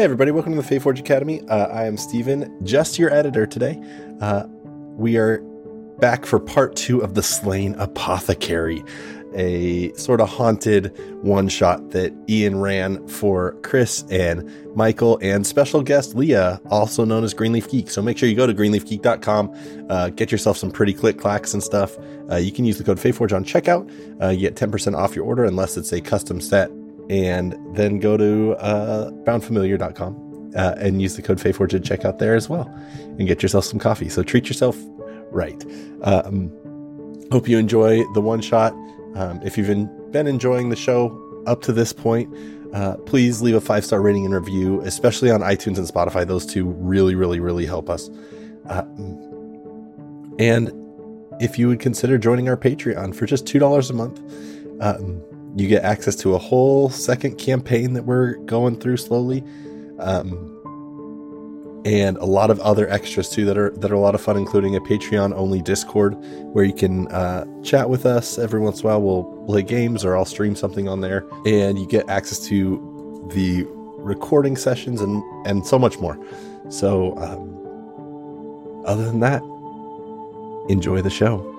Hey, everybody, welcome to the Faeforge Academy. Uh, I am Stephen, just your editor today. Uh, we are back for part two of The Slain Apothecary, a sort of haunted one shot that Ian ran for Kris and Michael and special guest Leah, also known as Green Leaf Geek. So make sure you go to greenleafgeek.com, uh, get yourself some pretty click clacks and stuff. Uh, you can use the code FAEFORGE on checkout. Uh, you get 10% off your order unless it's a custom set and then go to uh, foundfamiliar.com uh, and use the code FAEFORGE at checkout there as well and get yourself some coffee. So treat yourself right. Um, hope you enjoy the one shot. Um, if you've been enjoying the show up to this point, uh, please leave a five star rating and review, especially on iTunes and Spotify. Those two really, really, really help us. Uh, and if you would consider joining our Patreon for just $2 a month, um, you get access to a whole second campaign that we're going through slowly. Um, and a lot of other extras too that are that are a lot of fun, including a Patreon only Discord where you can uh, chat with us every once in a while. We'll play games or I'll stream something on there, and you get access to the recording sessions and and so much more. So, um, other than that, enjoy the show.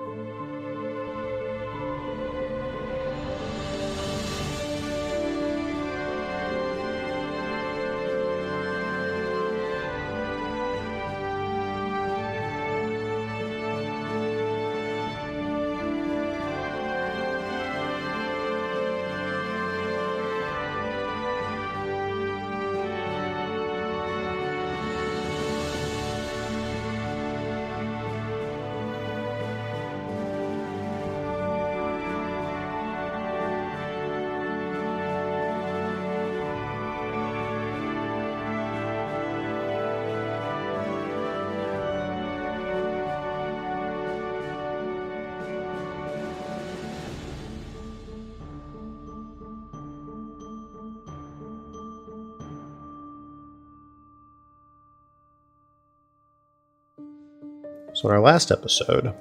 So, in our last episode,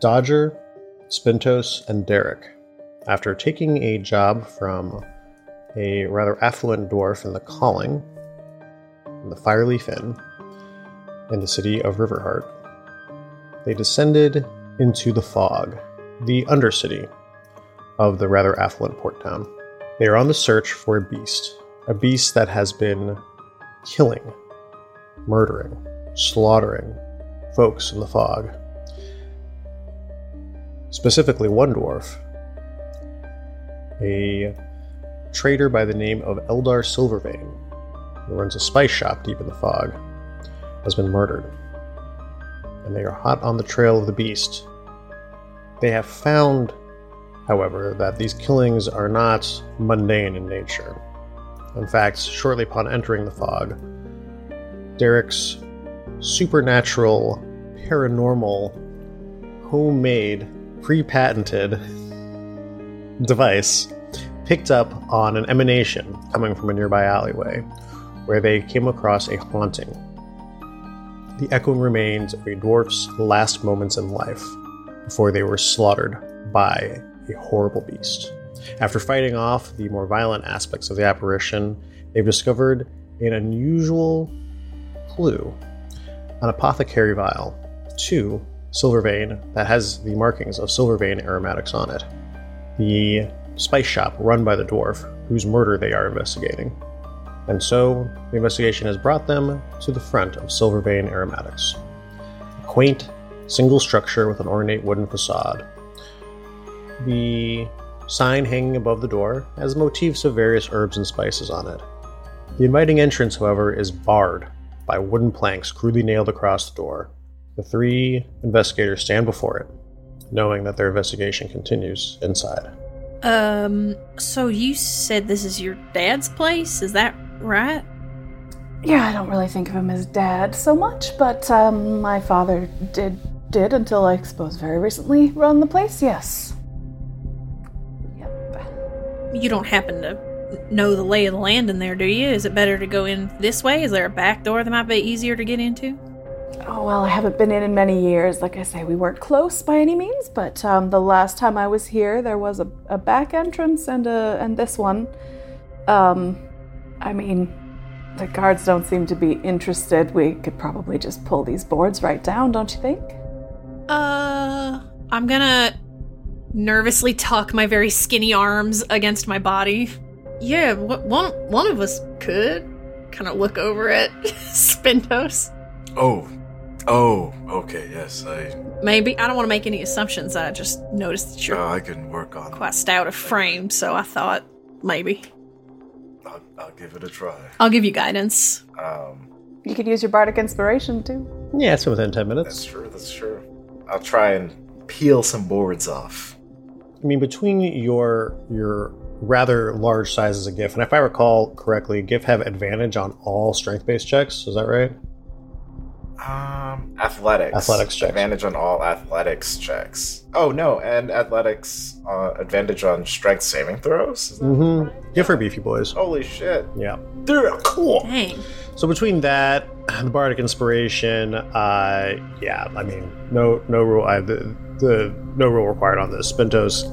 Dodger, Spintos, and Derek, after taking a job from a rather affluent dwarf in the Calling, in the Fireleaf Inn, in the city of Riverheart, they descended into the fog, the undercity of the rather affluent port town. They are on the search for a beast, a beast that has been killing, murdering, slaughtering, folks in the fog. Specifically, one dwarf, a trader by the name of Eldar Silvervein, who runs a spice shop deep in the fog, has been murdered. And they are hot on the trail of the beast. They have found, however, that these killings are not mundane in nature. In fact, shortly upon entering the fog, Derek's supernatural, paranormal, homemade, pre patented device picked up on an emanation coming from a nearby alleyway where they came across a haunting. The echoing remains of a dwarf's last moments in life before they were slaughtered by a horrible beast. After fighting off the more violent aspects of the apparition, they've discovered an unusual clue an apothecary vial, two Silvervein that has the markings of Silvervein aromatics on it, the spice shop run by the dwarf whose murder they are investigating. And so, the investigation has brought them to the front of Silvervein Aromatics. A quaint, single structure with an ornate wooden facade. The sign hanging above the door has motifs of various herbs and spices on it. The inviting entrance, however, is barred by wooden planks crudely nailed across the door. The three investigators stand before it, knowing that their investigation continues inside. Um, so you said this is your dad's place? Is that right? Yeah, I don't really think of him as dad so much, but um, my father did did until I suppose very recently run the place. Yes. Yep. You don't happen to know the lay of the land in there, do you? Is it better to go in this way? Is there a back door that might be easier to get into? Oh well, I haven't been in in many years. Like I say, we weren't close by any means, but um, the last time I was here, there was a, a back entrance and a and this one. Um, I mean, the guards don't seem to be interested. We could probably just pull these boards right down, don't you think? Uh, I'm gonna nervously tuck my very skinny arms against my body. Yeah, wh- one one of us could kind of look over at Spintos. Oh, oh, okay, yes, I, Maybe I don't want to make any assumptions. I just noticed that you're uh, I can work on. quite stout of frame, so I thought maybe I'll, I'll give it a try. I'll give you guidance. Um, You could use your bardic inspiration too. Yeah, it's within 10 minutes. that's true. That's true. I'll try and peel some boards off. I mean, between your your rather large size as a Giff, and if I recall correctly, Giff have advantage on all strength-based checks. Is that right? Um, athletics. Athletics checks. Advantage on all athletics checks. Oh no, and athletics uh, advantage on strength saving throws. Is that Mm-hmm. right? Giff are beefy boys. Holy shit! Yeah. They're cool. Dang. So between that, the bardic inspiration, uh, yeah, I mean, no, no rule, I, the, the no rule required on this. Spintos,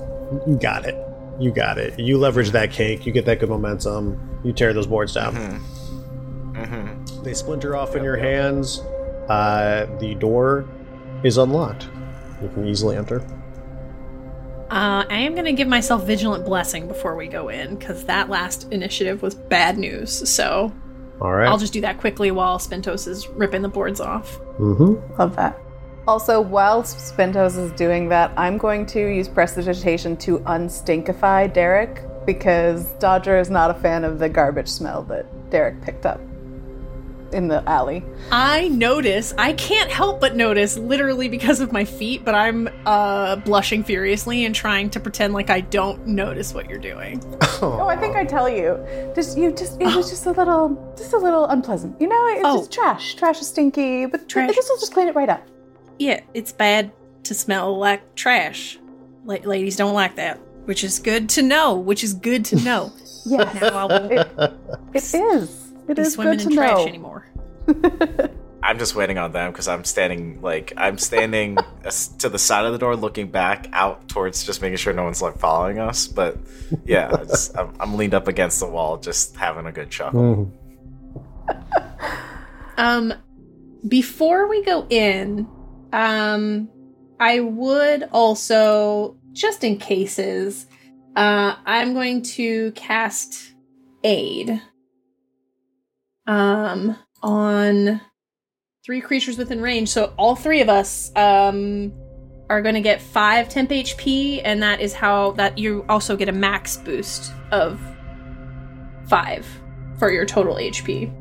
you got it, you got it. You leverage that cake, you get that good momentum, you tear those boards down. Mm-hmm. They splinter off in your hands. Uh, the door is unlocked. You can easily enter. Uh, I am gonna give myself vigilant blessing before we go in because that last initiative was bad news. So All right. I'll just do that quickly while Spintos is ripping the boards off. mm-hmm. Love that. Also, while Spintos is doing that, I'm going to use prestidigitation to unstinkify Derek because Dodger is not a fan of the garbage smell that Derek picked up in the alley. I notice. I can't help but notice, literally because of my feet. But I'm uh, blushing furiously and trying to pretend like I don't notice what you're doing. Oh, I think I tell you. Just you just it was just a little just a little unpleasant. You know, it's Oh. just trash. Trash is stinky, but Trash. this will just clean it right up. Yeah, it's bad to smell like trash. La- ladies don't like that, which is good to know. Which is good to know. yeah, now I won't it, it is. It be is swimming good in to trash know. anymore. I'm just waiting on them because I'm standing like I'm standing to the side of the door, looking back out towards just making sure no one's like following us. But yeah, I just, I'm, I'm leaned up against the wall, just having a good chuckle. Mhm. Um, before we go in, um, I would also, just in cases, uh, I'm going to cast aid. Um, on three creatures within range. So all three of us, um, are going to get five temp HP, and that is how that you also get a max boost of five for your total HP.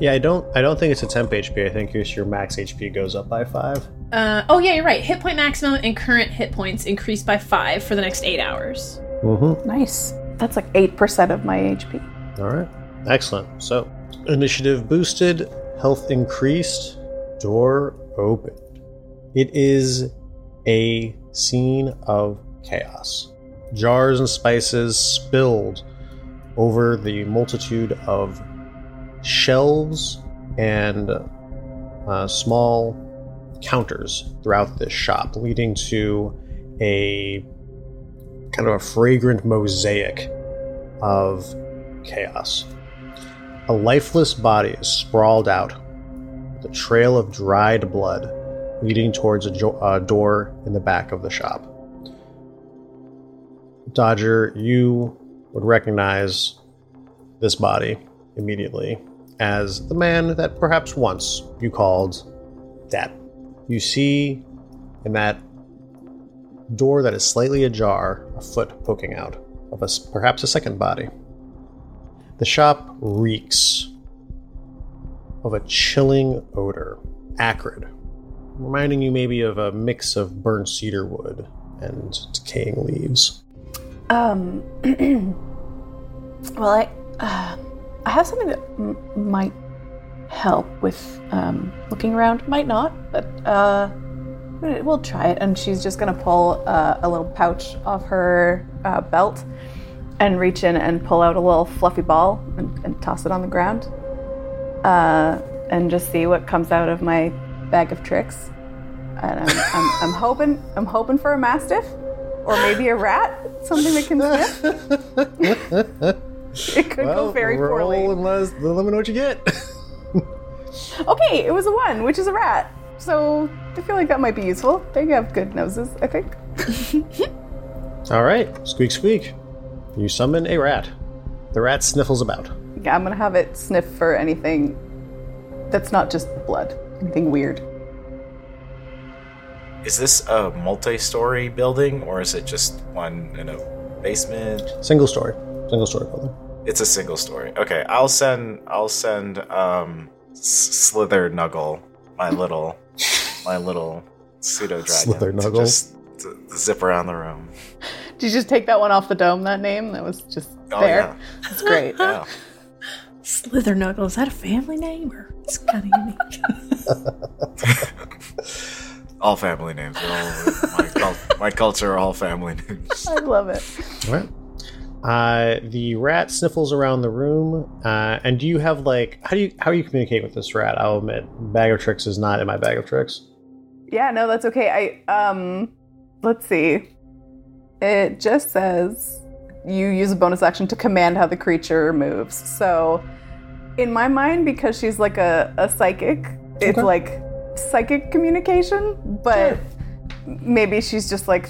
Yeah, I don't. I don't think it's a temp HP. I think it's your max HP goes up by five. Uh, oh yeah, you're right. Hit point maximum and current hit points increase by five for the next eight hours. Mm-hmm. Nice. That's like eight percent of my HP. All right. Excellent. So, initiative boosted, health increased, door opened. It is a scene of chaos. Jars and spices spilled over the multitude of shelves and uh, small counters throughout this shop, leading to a kind of a fragrant mosaic of chaos. A lifeless body is sprawled out, a trail of dried blood leading towards a jo- uh, door in the back of the shop. Dodger, you would recognize this body immediately as the man that perhaps once you called Dad. You see in that door that is slightly ajar a foot poking out of a, perhaps a second body. The shop reeks of a chilling odor, acrid, reminding you maybe of a mix of burnt cedar wood and decaying leaves. Um. well, I uh, I have something that m- might help with um, looking around. Might not, but uh, we'll try it. And she's just gonna pull uh, a little pouch off her uh, belt and reach in and pull out a little fluffy ball and, and toss it on the ground. Uh, and just see what comes out of my bag of tricks. And I'm, I'm, I'm hoping I'm hoping for a mastiff or maybe a rat, something that can sniff. it could go very roll poorly. and let, us, let me know what you get. Okay, it was a one, which is a rat. So I feel like that might be useful. They have good noses, I think. All right, squeak squeak. You summon a rat. The rat sniffles about. Yeah, I'm gonna have it sniff for anything that's not just blood. Anything weird. Is this a multi-story building or is it just one in a basement? Single story. Single story building. It's a single story. Okay, I'll send I'll send um Slither Nuggle, my little my little pseudo dragon. Slither to Nuggle. Just to, to zip around the room. Did you just take that one off the dome? That name that was just Oh there. yeah. That's great. Yeah. Slither Nuggle, is that a family name or it's kind of unique? All family names. All my, cul- my culture are all family names. I love it. All right. Uh, the rat sniffles around the room. Uh, and do you have like how do you how are you communicating with this rat? I'll admit, bag of tricks is not in my bag of tricks. Yeah, no, that's okay. I um let's see. It just says you use a bonus action to command how the creature moves. So in my mind, because she's like a, a psychic, it's like psychic communication, but maybe she's just like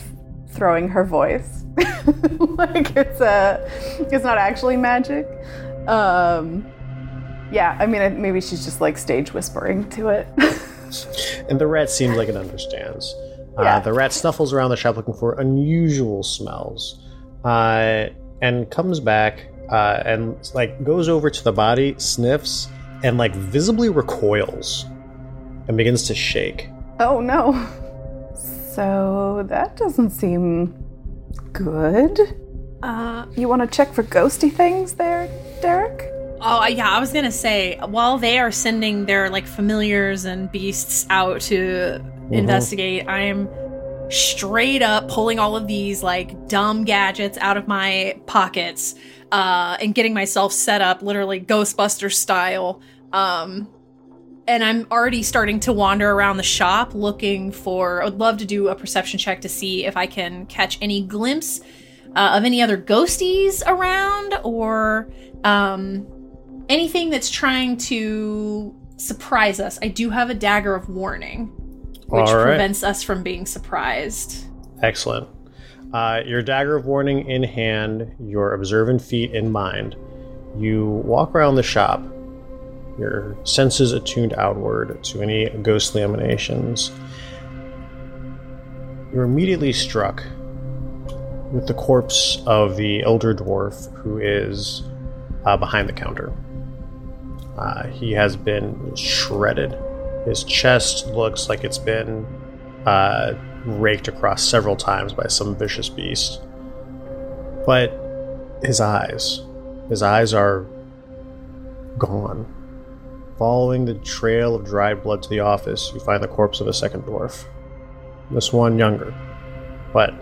throwing her voice. like it's a it's not actually magic. Um yeah, I mean, maybe she's just like stage whispering to it. And the rat seems like it understands. Yeah. Uh, the rat snuffles around the shop looking for unusual smells, uh, and comes back uh, and like goes over to the body, sniffs, and like visibly recoils, and begins to shake. Oh no. So that doesn't seem good. uh, You want to check for ghosty things there, Derek? oh, yeah, I was gonna say, while they are sending their like familiars and beasts out to investigate, I am straight up pulling all of these like dumb gadgets out of my pockets uh, and getting myself set up, literally Ghostbuster style. Um, and I'm already starting to wander around the shop looking for. I would love to do a perception check to see if I can catch any glimpse uh, of any other ghosties around or um, anything that's trying to surprise us. I do have a dagger of warning, which right. prevents us from being surprised. Excellent. Uh, your dagger of warning in hand, your observant feat in mind. You walk around the shop, your senses attuned outward to any ghostly emanations. You're immediately struck with the corpse of the elder dwarf who is uh, behind the counter. Uh, he has been shredded. His chest looks like it's been uh, raked across several times by some vicious beast. But his eyes, his eyes are gone. Following the trail of dried blood to the office, you find the corpse of a second dwarf. This one younger, but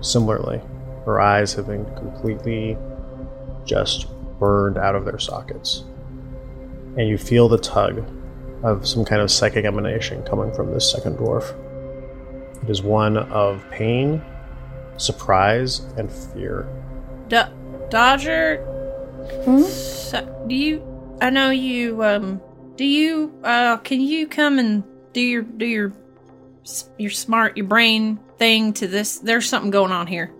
similarly, her eyes have been completely just burned out of their sockets. And you feel the tug of some kind of psychic emanation coming from this second dwarf. It is one of pain, surprise, and fear. Do- Dodger, hmm? so, do you? I know you. Um, do you? Uh, can you come and do your do your your smart your brain thing to this? There's something going on here.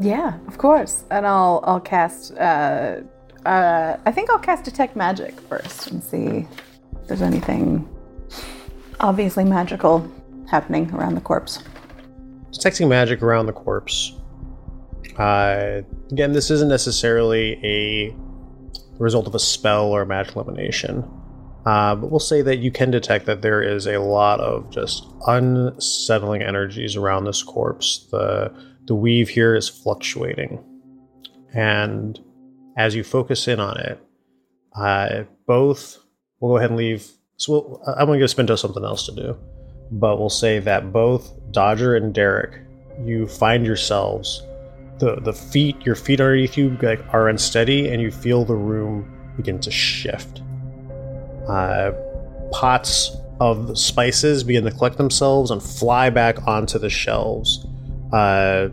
Yeah, of course. And I'll I'll cast. Uh, uh, I think I'll cast detect magic first and see if there's anything obviously magical happening around the corpse. Detecting magic around the corpse. Uh, again, this isn't necessarily a result of a spell or magical emanation. Uh, but we'll say that you can detect that there is a lot of just unsettling energies around this corpse. The the weave here is fluctuating, and as you focus in on it, uh, both we'll go ahead and leave. So we'll, I'm going to give Spinto something else to do, but we'll say that both Dodger and Derek, you find yourselves the the feet your feet underneath you like are unsteady, and you feel the room begin to shift. Uh, pots of spices begin to collect themselves and fly back onto the shelves. Uh,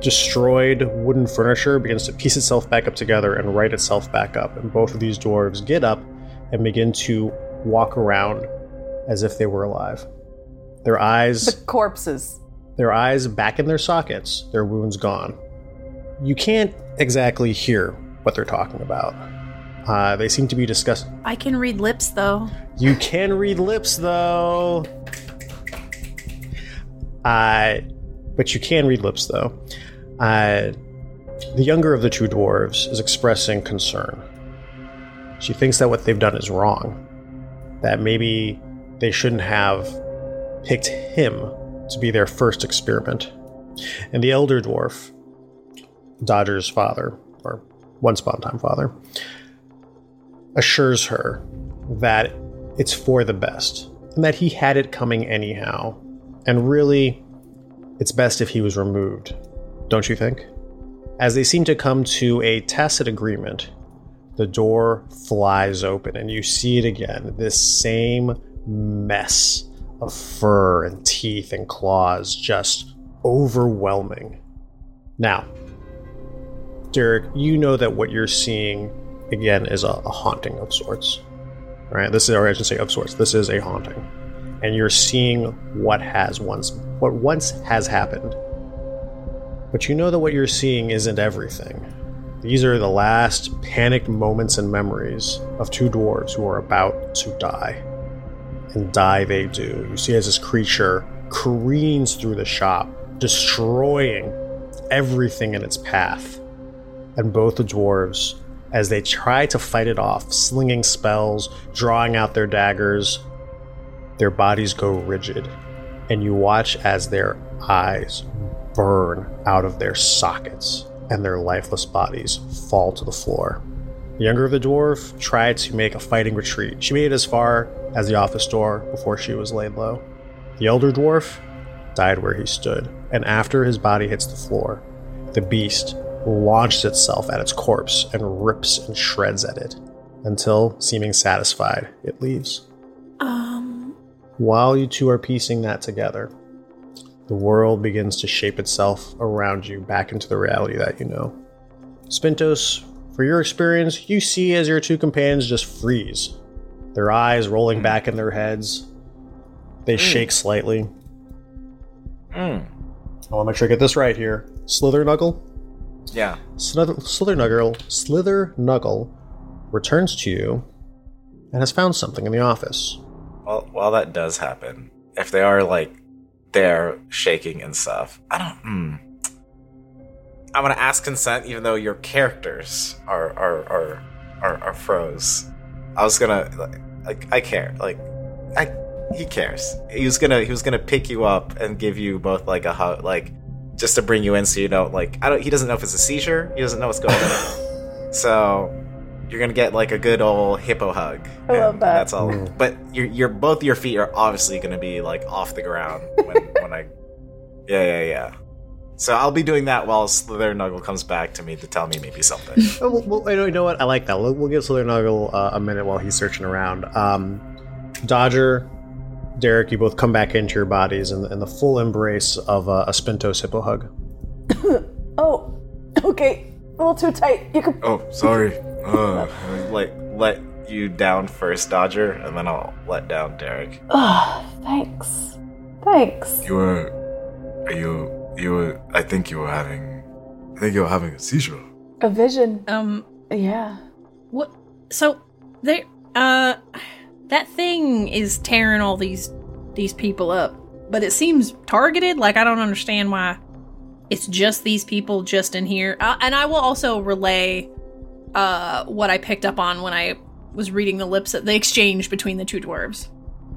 destroyed wooden furniture begins to piece itself back up together and right itself back up. And both of these dwarves get up and begin to walk around as if they were alive. Their eyes The corpses. Their eyes back in their sockets, their wounds gone. You can't exactly hear what they're talking about. Uh, they seem to be discussing. I can read lips though. You can read lips, though. Uh, but you can read lips, though. Uh, the younger of the two dwarves is expressing concern. She thinks that what they've done is wrong. That maybe they shouldn't have picked him to be their first experiment. And the elder dwarf, Dodger's father, or once upon a time father, assures her that it's for the best and that he had it coming anyhow. And really, it's best if he was removed, don't you think? As they seem to come to a tacit agreement, the door flies open and you see it again this same mess of fur and teeth and claws just overwhelming. Now, Derek, you know that what you're seeing again is a, a haunting of sorts. Right? This is or I should say of sorts. This is a haunting. And you're seeing what has once what once has happened. But you know that what you're seeing isn't everything. These are the last panicked moments and memories of two dwarves who are about to die. And die they do. You see as this creature careens through the shop, destroying everything in its path. And both the dwarves, as they try to fight it off, slinging spells, drawing out their daggers, their bodies go rigid. And you watch as their eyes burn out of their sockets and their lifeless bodies fall to the floor. The younger of the dwarf tried to make a fighting retreat. She made it as far as the office door before she was laid low. The elder dwarf died where he stood, and after his body hits the floor, the beast launches itself at its corpse and rips and shreds at it until, seeming satisfied, it leaves. Um, While you two are piecing that together, the world begins to shape itself around you back into the reality that you know. Spintos, for your experience, you see as your two companions just freeze, their eyes rolling back in their heads. They shake slightly. Mm. I want to make sure I get this right here. Slither Nuggle? Yeah. Slither, Slither Nuggle, Slither Nuggle returns to you and has found something in the office. Well, while that does happen, if they are like they're shaking and stuff, I don't. Hmm. I'm gonna ask consent, even though your characters are are are are, are froze. I was gonna like, like I care like I he cares. He was gonna he was gonna pick you up and give you both like a hug like just to bring you in so you know like I don't he doesn't know if it's a seizure he doesn't know what's going on so you're gonna get like a good old hippo hug. I love that. That's all. Mm. But your your both your feet are obviously gonna be like off the ground when when I. Yeah yeah yeah. So I'll be doing that while Slither Nuggle comes back to me to tell me maybe something. Oh, well, well, you know what? I like that. We'll, we'll give Slither Nuggle uh, a minute while he's searching around. Um, Dodger, Derek, you both come back into your bodies in, in the full embrace of uh, a Spintos hippo hug. Oh, okay. A little too tight. You can. oh sorry. Uh, like let you down first, Dodger, and then I'll let down Derek. Oh, thanks. Thanks. You were. Are you. You were. I think you were having. I think you were having a seizure. A vision. um, Yeah. what? So they, uh, that thing is tearing all these these people up, but it seems targeted. Like I don't understand why it's just these people just in here. Uh, and I will also relay uh what I picked up on when I was reading the lips of the exchange between the two dwarves.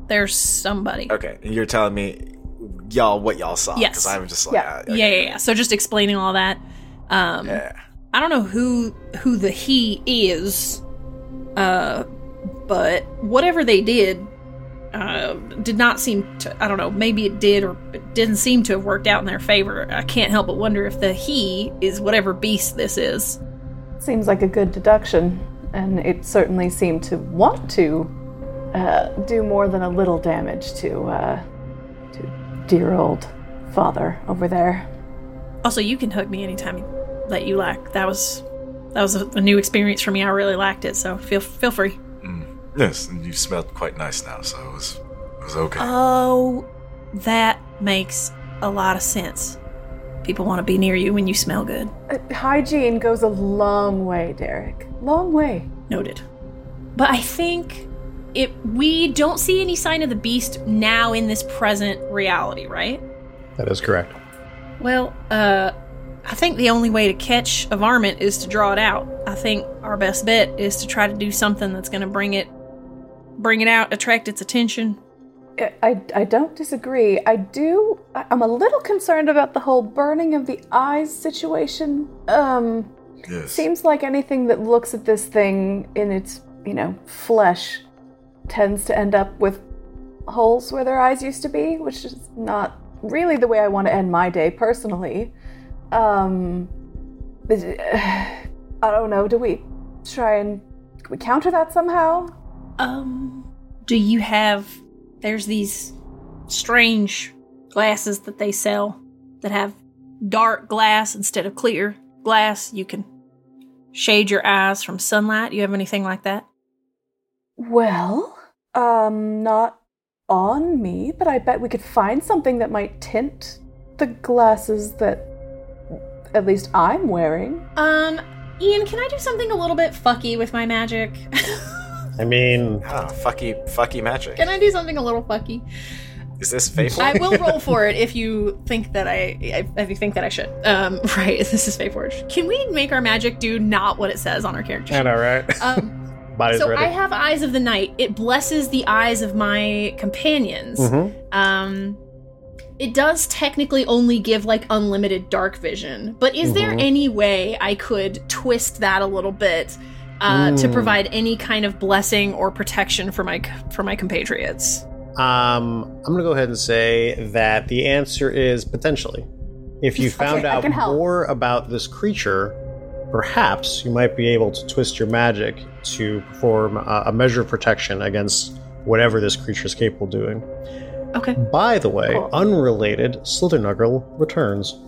There's somebody. Okay, and you're telling me y'all what y'all saw? Yes. Because I'm just like Yeah. ah, Yeah, yeah, yeah. So just explaining all that. Um, yeah. I don't know who who the he is, uh, but whatever they did, uh, did not seem to. I don't know. Maybe it did or it didn't seem to have worked out in their favor. I can't help but wonder if the he is whatever beast this is. Seems like a good deduction, and it certainly seemed to want to uh, do more than a little damage to uh, to dear old father over there. Also, you can hug me anytime that you like. That was that was a, a new experience for me. I really liked it, so feel feel free. Yes, and you smelled quite nice now, so it was it was okay. Oh, that makes a lot of sense. People want to be near you when you smell good. Uh, hygiene goes a long way, Derek. Long way. Noted. But I think it we don't see any sign of the beast now in this present reality, right? That is correct. Well, uh I think the only way to catch a varmint is to draw it out. I think our best bet is to try to do something that's going to bring it bring it out, attract its attention. I, I, I don't disagree. I do. I- I'm a little concerned about the whole burning of the eyes situation. Um, yes. seems like anything that looks at this thing in its, you know, flesh tends to end up with holes where their eyes used to be, which is not really the way I want to end my day personally. Um, I don't know. Do we try and we counter that somehow? Um, do you have there's these strange glasses that they sell that have dark glass instead of clear glass. You can shade your eyes from sunlight. You have anything like that? Well, um, not on me, but I bet we could find something that might tint the glasses that at least I'm wearing. Um, Ian, can I do something a little bit fucky with my magic? I mean, Ah, fucky, fucky magic. can I do something a little fucky? Is this faithful? I will roll for it if you think that I if you think that I should. Um, right, this is Faeforge. Can we make our magic do not what it says on our character I sheet? know, right? Um, Body's so ready. I have Eyes of the Night. It blesses the eyes of my companions. Mhm. Um, it does technically only give like unlimited dark vision, but is there Mhm. any way I could twist that a little bit uh, to Mm. provide any kind of blessing or protection for my for my compatriots? Um, I'm gonna go ahead and say that the answer is potentially. If you found Okay, out more about this creature, perhaps you might be able to twist your magic to perform a, a measure of protection against whatever this creature is capable of doing. Okay. By the way, Cool. unrelated, Slithernuggle returns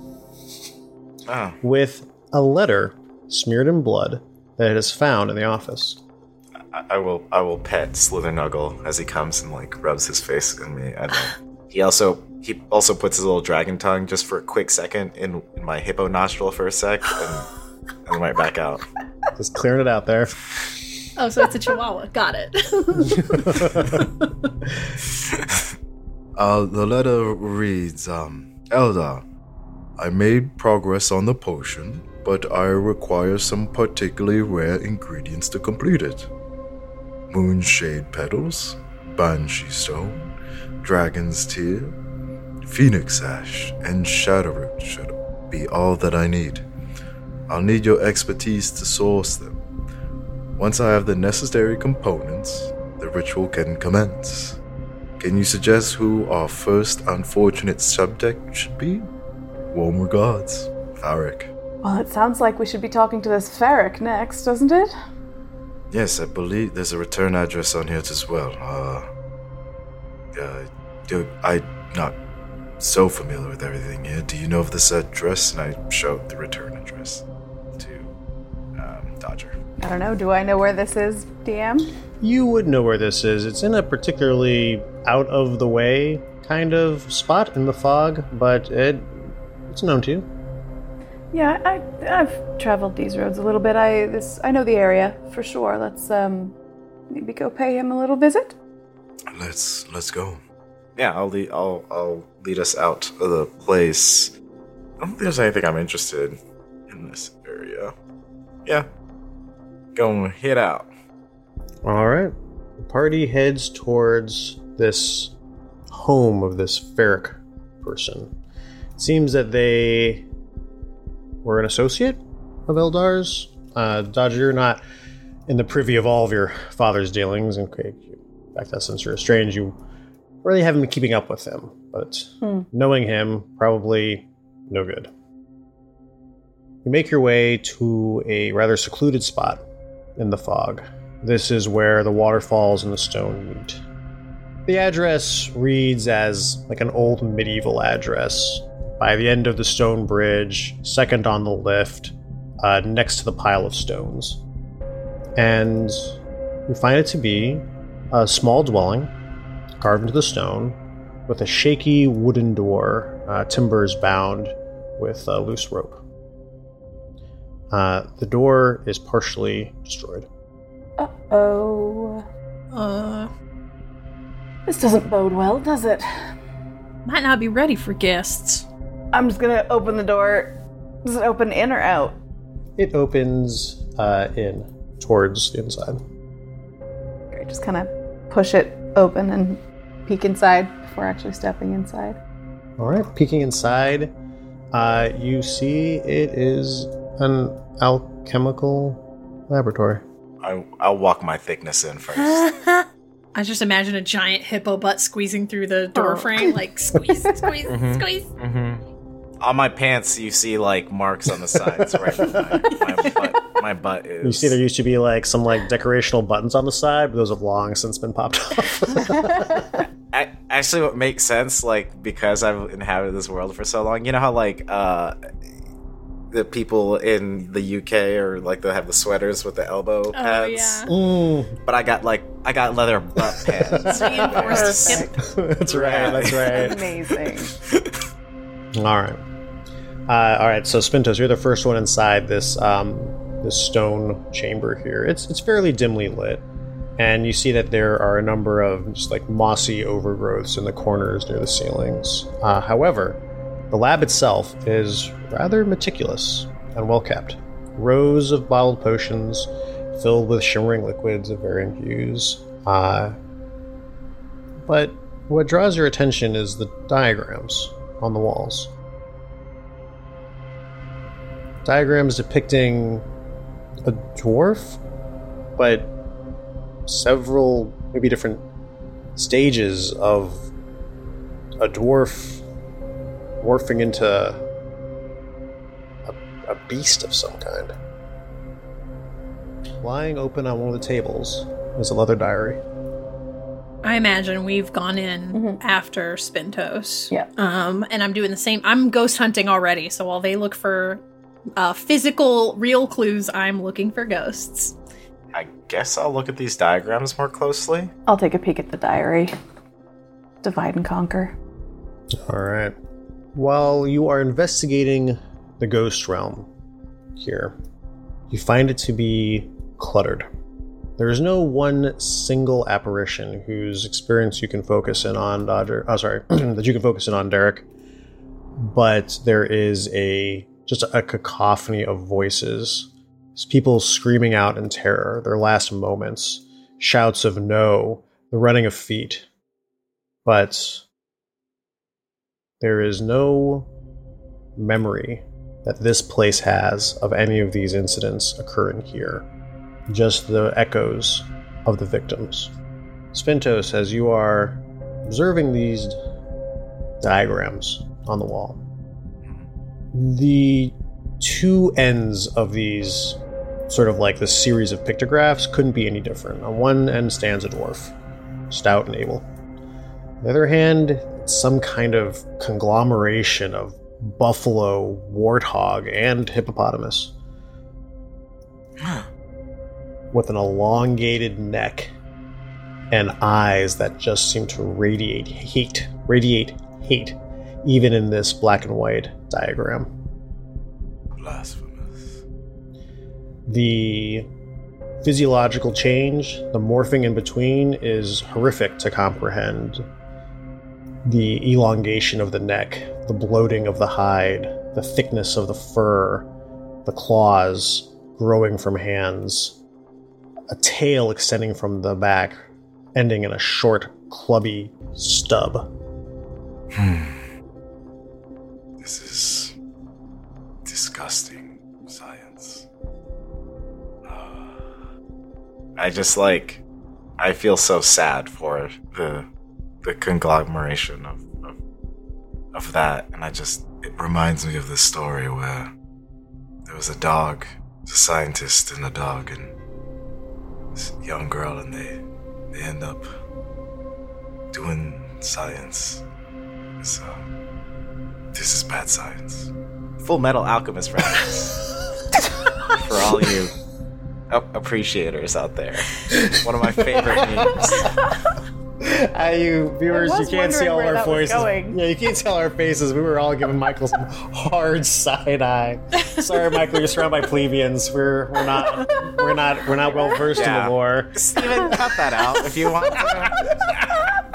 oh, with a letter smeared in blood that it has found in the office. I, I will. I will pet Slithernuggle as he comes and like rubs his face in me. And he also he also puts his little dragon tongue just for a quick second in, in my hippo nostril for a sec, and, and right back out. Just clearing it out there. Oh, so it's a chihuahua. Got it. Uh, the letter reads, um, Eldar, I made progress on the potion, but I require some particularly rare ingredients to complete it. Moonshade petals, banshee stone, dragon's tear, phoenix ash, and shadowroot should be all that I need. I'll need your expertise to source them. Once I have the necessary components, the ritual can commence. Can you suggest who our first unfortunate subject should be? Warm regards, Varric. Well, it sounds like we should be talking to this Ferric next, doesn't it? Yes, I believe there's a return address on here as well. Uh, uh, I'm not so familiar with everything here. Do you know of this address? And I showed the return address to um, Dodger. I don't know. Do I know where this is, DM? You would know where this is. It's in a particularly out of the way kind of spot in the fog, but it it's known to you. Yeah, I I've traveled these roads a little bit. I this I know the area for sure. Let's um maybe go pay him a little visit. Let's let's go. Yeah, I'll lead. I'll I'll lead us out of the place. I don't think there's anything I'm interested in this area. Yeah, go and head out. All right. The party heads towards this home of this Ferric person. It seems that they were an associate of Eldar's. Uh, Dodger, you're not in the privy of all of your father's dealings. In fact, that since you're estranged, you really haven't been keeping up with him. But Hmm. knowing him, probably no good. You make your way to a rather secluded spot in the fog. This is where the waterfalls and the stone meet. The address reads as like an old medieval address. by the end of the stone bridge, second on the lift, uh, next to the pile of stones. And you find it to be a small dwelling carved into the stone with a shaky wooden door, uh, timbers bound with a loose rope. Uh, the door is partially destroyed. Uh oh. Uh, This doesn't bode well, does it? might not be ready for guests. I'm just gonna open the door. Does it open in or out? It opens uh, in towards the inside. Great, just kind of push it open and peek inside before actually stepping inside. All right, peeking inside, uh, you see it is an alchemical laboratory. I, I'll walk my thickness in first. I just imagine a giant hippo butt squeezing through the door Oh. frame, like squeeze, squeeze, Mhm. squeeze. mm-hmm. On my pants, you see like marks on the sides, right? My, my, butt, my butt is. You see, there used to be like some like decorational buttons on the side, but those have long since been popped off. A- actually, what makes sense, like because I've inhabited this world for so long. You know how like uh, the people in the UK or like they have the sweaters with the elbow Oh pads. yeah. Mm, But I got like I got leather butt pads. Reinforced. Yep. that's right. That's right. Amazing. All right. Uh, all right. So Spintos, you're the first one inside this um, this stone chamber here. It's it's fairly dimly lit, and you see that there are a number of just like mossy overgrowths in the corners near the ceilings. Uh, however, the lab itself is rather meticulous and well kept. Rows of bottled potions filled with shimmering liquids of varying hues. Uh, but what draws your attention is the diagrams on the walls. Diagrams depicting a dwarf, but several, maybe different stages of a dwarf morphing into a, a beast of some kind. Lying open on one of the tables is a leather diary. I imagine we've gone in Mhm. after Spintos. Yeah. Um, and I'm doing the same. I'm ghost hunting already. So while they look for uh, physical, real clues, I'm looking for ghosts. I guess I'll look at these diagrams more closely. I'll take a peek at the diary. Divide and conquer. All right. While you are investigating the ghost realm here, you find it to be cluttered. There is no one single apparition whose experience you can focus in on, Dodger. Oh, sorry, that you can focus in on, Derek. But there is a just a cacophony of voices, It's people screaming out in terror, their last moments, shouts of no, the running of feet. But there is no memory that this place has of any of these incidents occurring here. Just the echoes of the victims. Spintos, as you are observing these diagrams on the wall, the two ends of these sort of like the series of pictographs couldn't be any different. On one end stands a dwarf, stout and able. On the other hand, some kind of conglomeration of buffalo, warthog, and hippopotamus. With an elongated neck and eyes that just seem to radiate hate, radiate hate, even in this black and white diagram. Blasphemous. The physiological change, the morphing in between, is horrific to comprehend. The elongation of the neck, the bloating of the hide, the thickness of the fur, the claws growing from hands, a tail extending from the back, ending in a short, clubby stub. Hmm. This is disgusting I just like I feel so sad for the the conglomeration of of, of that, and I just It reminds me of this story where there was a dog, a scientist and a dog, and this young girl, and they they end up doing science. It's uh, This is bad science. Fullmetal Alchemist reference for all you a- appreciators out there. One of my favorite memes. Uh, you viewers, you can't see all our voices. Yeah, you can't tell our faces. We were all giving Michael some hard side eye. Sorry, Michael, you're surrounded by plebeians. We're we're not we're not we're not well versed in the lore. Stephen, cut that out if you want to.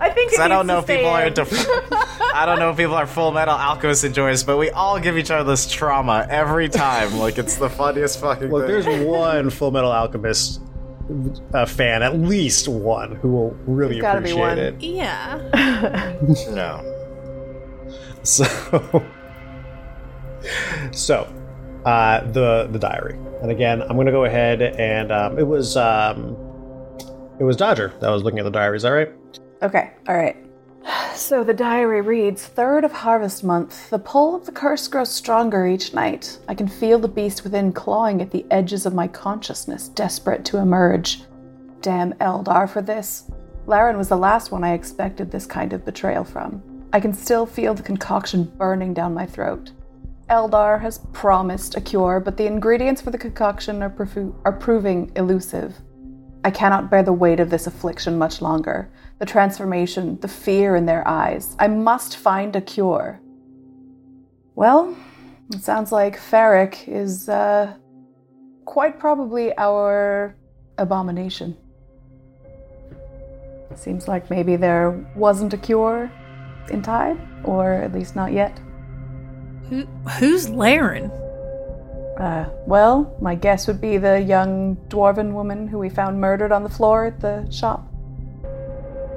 I think it I don't needs know if people are into. I don't know if people are Fullmetal Alchemist enjoyers, but we all give each other this trauma every time. Like it's the funniest fucking Look, thing. there's one Fullmetal Alchemist uh, fan, at least one, who will really There's gotta be appreciate one. it. Yeah. no. So, so uh, the the diary, and again, I'm going to go ahead and um, it was um, it was Dodger that was looking at the diary. Is that right? Okay, all right. So the diary reads Third of harvest month. The pull of the curse grows stronger each night. I can feel the beast within clawing at the edges of my consciousness, desperate to emerge. Damn Eldar for this. Laren was the last one I expected this kind of betrayal from. I can still feel the concoction burning down my throat. Eldar has promised a cure, but the ingredients for the concoction are, profu- are proving elusive. I cannot bear the weight of this affliction much longer. The transformation, the fear in their eyes. I must find a cure. Well, it sounds like Ferric is uh, quite probably our abomination. Seems like maybe there wasn't a cure in time, or at least not yet. Who, who's Laren? Uh, well, my guess would be the young dwarven woman who we found murdered on the floor at the shop.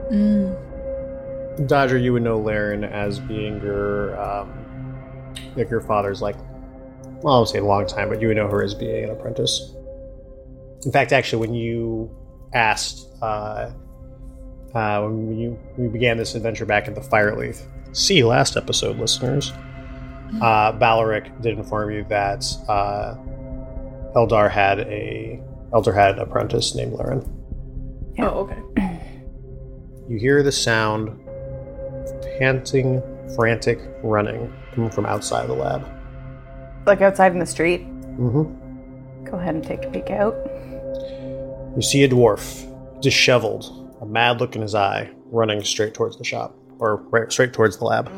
Mm. Dodger, you would know Laren as being your um, like your father's like well, I would say a long time, but you would know her as being an apprentice. In fact, actually, when you asked uh, uh, when you we began this adventure back at the Fireleaf, see last episode, listeners. Uh, Balaric did inform you that uh, Eldar had a Eldar had an apprentice named Laren. Oh, okay. You hear the sound of panting, frantic running coming from outside the lab. Like outside in the street. Mm-hmm. Go ahead and take a peek out. You see a dwarf, disheveled, a mad look in his eye, running straight towards the shop, or right, straight towards the lab.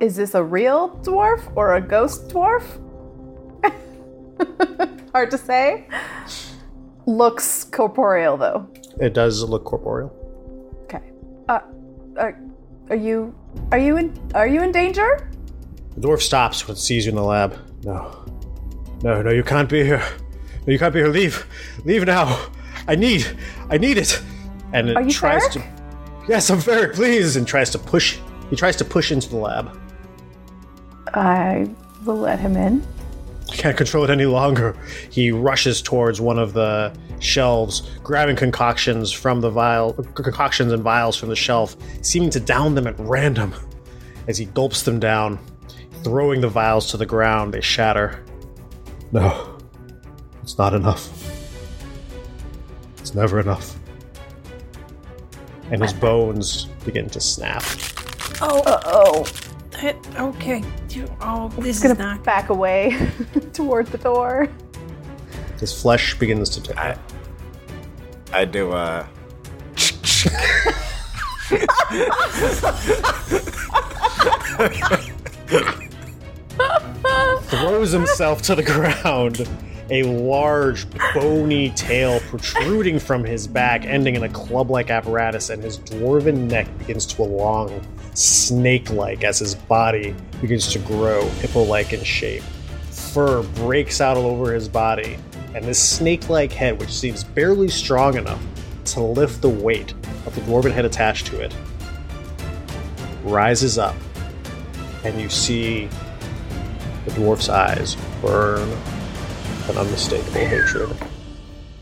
Is this a real dwarf or a ghost dwarf? Hard to say. Looks corporeal though. It does look corporeal. Okay. Uh, are, are you are you in are you in danger? The dwarf stops when it sees you in the lab. No, no, no, you can't be here. No, you can't be here. Leave, leave now. I need, I need it. And it tries to. Yes, I'm very pleased, and tries to push. He tries to push into the lab. I will let him in. I can't control it any longer. He rushes towards one of the shelves, grabbing concoctions from the vial, concoctions and vials from the shelf, seeming to down them at random. As he gulps them down, throwing the vials to the ground, they shatter. No, it's not enough. It's never enough. And his bones begin to snap. Oh, Uh oh. It, okay. Oh, this is Gonna not. back away toward the door. His flesh begins to tear. I, I do, uh. throws himself to the ground, a large, bony tail protruding from his back, ending in a club like apparatus, and his dwarven neck begins to elong, snake like, as his body begins to grow, hippo like in shape. Fur breaks out all over his body, and this snake like head, which seems barely strong enough to lift the weight of the dwarven head attached to it, rises up, and you see the dwarf's eyes burn an unmistakable hatred.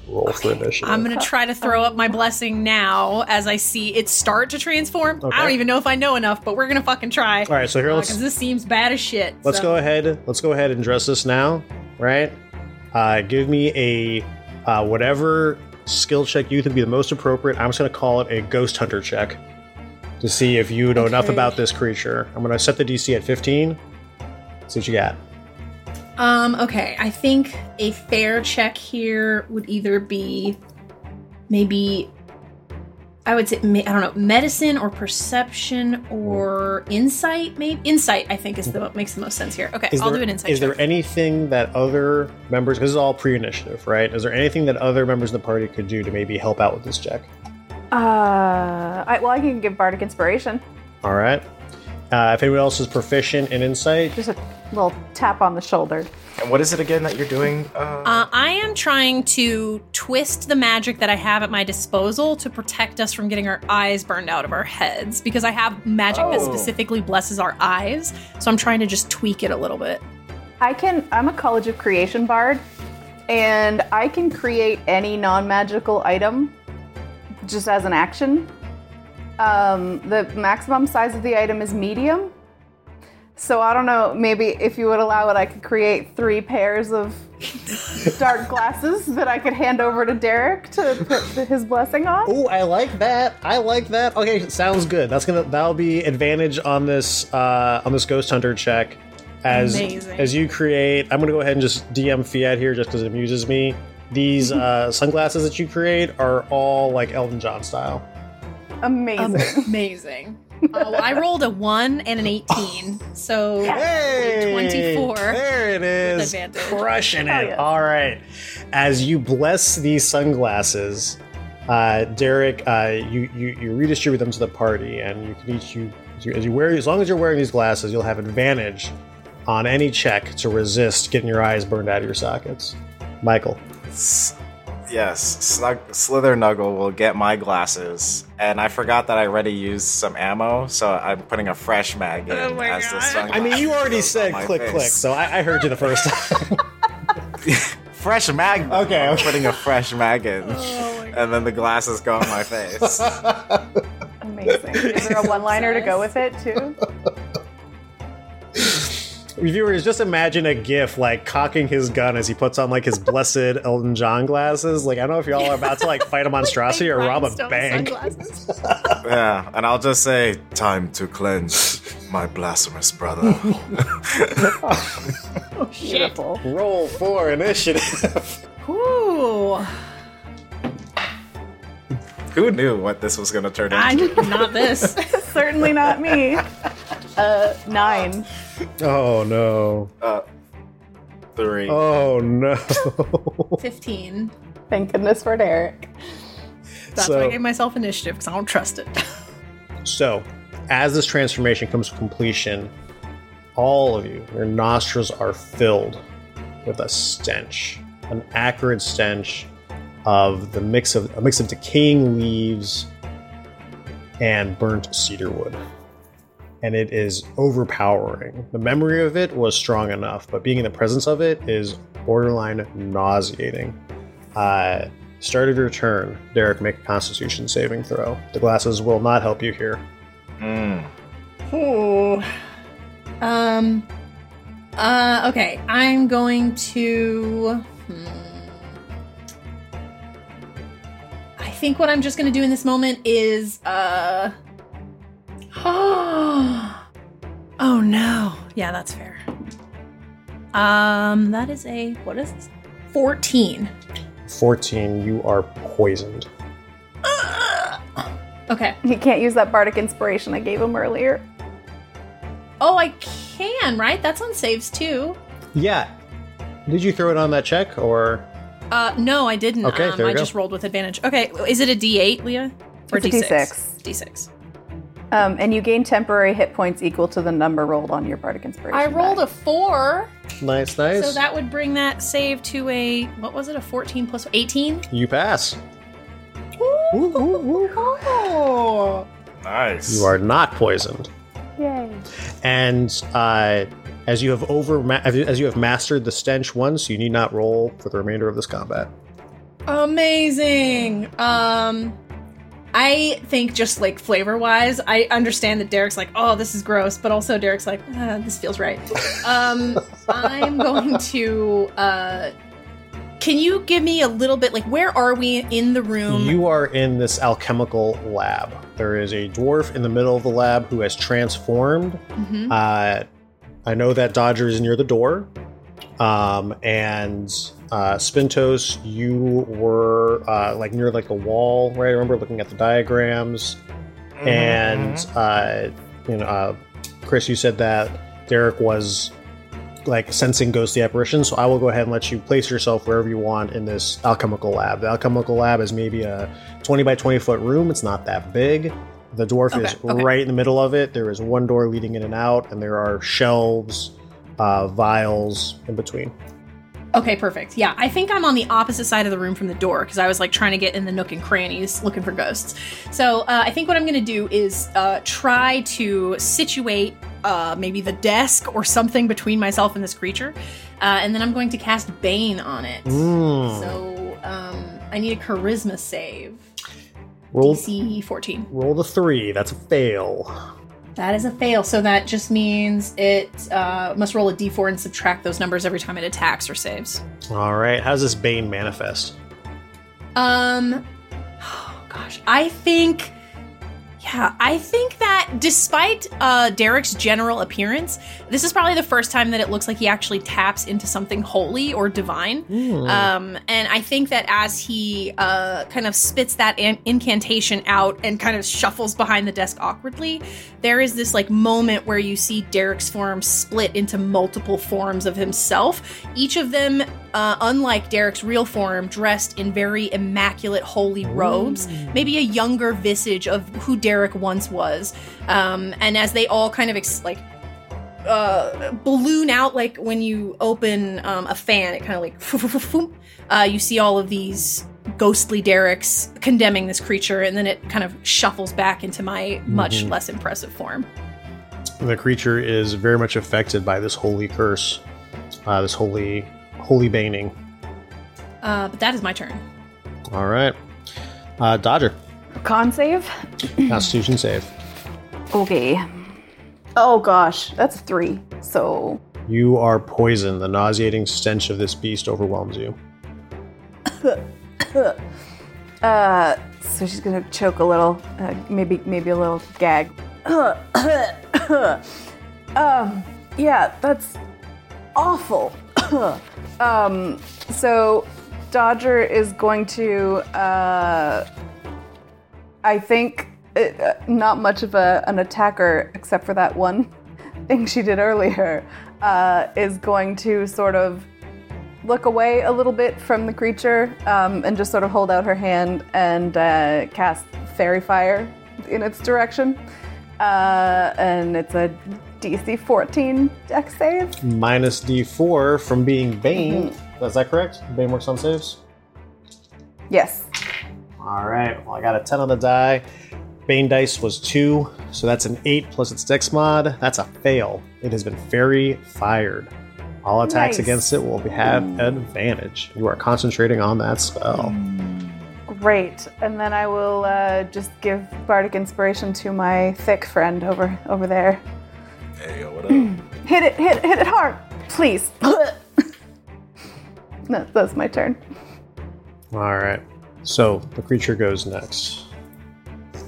Roll for initiative. I'm gonna try to throw up my blessing now as I see it start to transform. I don't even know if I know enough, but we're gonna fucking try. All right, so here let's Because this seems bad as shit. let's so- go ahead. Let's go ahead and dress this now, right? Uh, give me a uh, whatever skill check you think would be the most appropriate. I'm just gonna call it a ghost hunter check. to see if you know enough about this creature. I'm going to set the DC at 15. See what you got. Um, okay, I think a fair check here would either be maybe I would say I don't know, medicine or perception or insight maybe insight I think is the what makes the most sense here. Okay, Is I'll there, do an insight Is check. there anything that other members, because this is all pre initiative, right? Is there anything that other members of the party could do to maybe help out with this check? Uh, I, well, I can give bardic inspiration. All right. Uh, if anyone else is proficient in insight, Just a little tap on the shoulder. And what is it again that you're doing? Uh, Uh, I am trying to twist the magic that I have at my disposal to protect us from getting our eyes burned out of our heads because I have magic that Oh. specifically blesses our eyes. So I'm trying to just tweak it a little bit. I can. I'm a College of Creation bard, and I can create any non-magical item just as an action. Um, the maximum size of the item is medium. So I don't know. Maybe if you would allow it, I could create three pairs of dark glasses that I could hand over to Derek to put his blessing on. Oh, I like that. I like that. Okay, sounds good. That's gonna that'll be advantage on this uh, on this ghost hunter check. As Amazing. as you create, I'm gonna go ahead and just DM Fiat here just because it amuses me. These uh, sunglasses that you create are all like Elton John style. Amazing. Amazing. Uh, well, I rolled a 1 and an 18. So Hey, 24 There it is. Crushing it. yeah. All right. As you bless these sunglasses, uh, Derek, uh, you, you you redistribute them to the party, and you can each you as you, as you wear as long as you're wearing these glasses, you'll have advantage on any check to resist getting your eyes burned out of your sockets. Michael. S- yes, Snug, Slither Nuggle will get my glasses, and I forgot that I already used some ammo, so I'm putting a fresh mag oh in Oh my as the God. sunglasses. I mean, you already said click face. click, so I, I heard you the first time. fresh mag. Okay, I'm putting a fresh mag in, Oh and then the glasses go on my face. Amazing. Is there a one-liner to go with it too? Viewers, just imagine a Giff like cocking his gun as he puts on like his blessed Elton John glasses. Like I don't know if y'all are about to like fight a monstrosity or rob a bank. yeah, and I'll just say, "Time to cleanse my blasphemous brother." Beautiful. Roll for initiative. Ooh. Who knew what this was going to turn I into? not this. Certainly not me. Uh, nine. oh no. Uh, three. Oh no. 15. Thank goodness for Derek. That's So- why I gave myself initiative because I don't trust it. So, as this transformation comes to completion, all of you, your nostrils are filled with a stench, an acrid stench of the mix of a mix of decaying leaves and burnt cedar wood. And it is overpowering. The memory of it was strong enough, but being in the presence of it is borderline nauseating. Uh, start of your turn, Derek, make a constitution saving throw. The glasses will not help you here. Mm. Ooh. Um. Uh. Okay. I'm going to. Hmm. Think what I'm just going to do in this moment is. Uh. Oh no. Yeah, that's fair. Um. That is a what is this? Fourteen. 14, you are poisoned. Okay. He can't use that bardic inspiration I gave him earlier. Oh, I can. Right. That's on saves too. Yeah. Did you throw it on that check or? Uh, no, I didn't. Okay, um, there you I go. just rolled with advantage. Okay, is it a D8, Leah? Or It's a D6? D6. D6. Um, and you gain temporary hit points equal to the number rolled on your bardic inspiration. I rolled a four, Nice, nice. so that would bring that save to a what was it? A 14 plus 18. you pass. Nice. You are not poisoned. Yay. And uh, as you have over as you have mastered the stench once, you need not roll for the remainder of this combat. Amazing. Um, I think just like flavor wise, I understand that Derek's like, oh, this is gross, but also Derek's like, ah, this feels right. Um, I'm going to uh, can you give me a little bit like where are we in the room? You are in this alchemical lab. There is a dwarf in the middle of the lab who has transformed. Mhm. Uh, I know that Dodger is near the door. Um, and uh, Spintos, you were uh, like near like the wall, right? I remember looking at the diagrams. And uh, you know, uh, Kris, you said that Derek was like sensing ghostly apparitions. So I will go ahead and let you place yourself wherever you want in this alchemical lab. The alchemical lab is maybe a twenty by twenty foot room. It's not that big. The dwarf is Okay, okay. right in the middle of it. There is one door leading in and out, and there are shelves, uh, vials in between. Okay, perfect. Yeah, I think I'm on the opposite side of the room from the door because I was like trying to get in the nook and crannies looking for ghosts. So uh, I think what I'm going to do is uh, try to situate uh, maybe the desk or something between myself and this creature, uh, and then I'm going to cast Bane on it. Mm. So um, I need a Charisma save. Roll, DC 14. roll the three. That's a fail. That is a fail. So that just means it uh, must roll a d4 and subtract those numbers every time it attacks or saves. All right. How does this bane manifest? Um, oh gosh, I think, yeah, I think that despite uh, Derek's general appearance, this is probably the first time that it looks like he actually taps into something holy or divine. Um, and I think that as he uh, kind of spits that in- incantation out and kind of shuffles behind the desk awkwardly, there is this like moment where you see Derek's form split into multiple forms of himself, each of them, uh, unlike Derek's real form, dressed in very immaculate holy robes, maybe a younger visage of who Derek once was. Um, and as they all kind of ex- like uh, balloon out like when you open um, a fan. It kind of like uh, you see all of these ghostly Derek's condemning this creature, and then it kind of shuffles back into my much Mhm. less impressive form. The creature is very much affected by this holy curse, uh, this holy, holy baning. Uh, but that is my turn. All right. Uh, Dodger, Con save? Constitution save. Okay. Oh gosh, that's three. So You are poisoned. The nauseating stench of this beast overwhelms you. Uh, so she's gonna choke a little, uh, maybe maybe a little gag. um, yeah, that's awful. um, so Dodger is going to, uh, I think, uh, not much of a, an attacker except for that one thing she did earlier, uh, is going to sort of look away a little bit from the creature um, and just sort of hold out her hand and uh, cast faerie fire in its direction. Uh, and it's a DC 14 dex save. Minus D4 from being Bane. Mm-hmm. Is that correct? Bane works on saves? Yes. All right. Well, I got a 10 on the die. Bane dice was 2, so that's an 8 plus its dex mod. That's a fail. It has been faerie fired. All attacks Nice. against it will have mm. advantage. You are concentrating on that spell. Mm. Great. And then I will uh, just give bardic inspiration to my thick friend over over there. Hey, yo, what up? Hit it, hit, it, hit it hard, please. no, that's my turn. All right. So the creature goes next.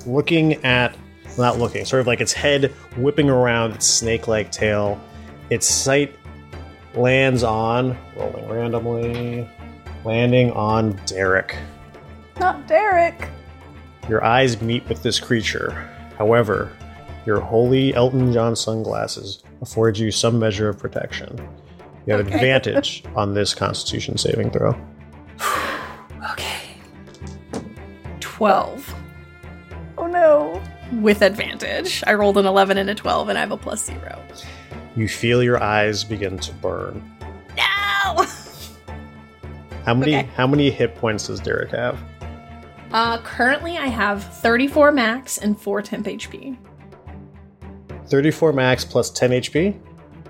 Looking at, not looking, sort of like its head whipping around its snake like tail, its sight lands on, rolling randomly, landing on Derek. Not Derek. Your eyes meet with this creature. However, your holy Elton John sunglasses afford you some measure of protection. You have Okay. advantage on this Constitution saving throw. Okay. 12 Oh no. with advantage. I rolled an 11 and a 12, and I have a plus zero. You feel your eyes begin to burn. No! How many Okay. how many hit points does Derek have? Uh, currently, I have 34 max and 4 temp HP. 34 max plus 10 HP.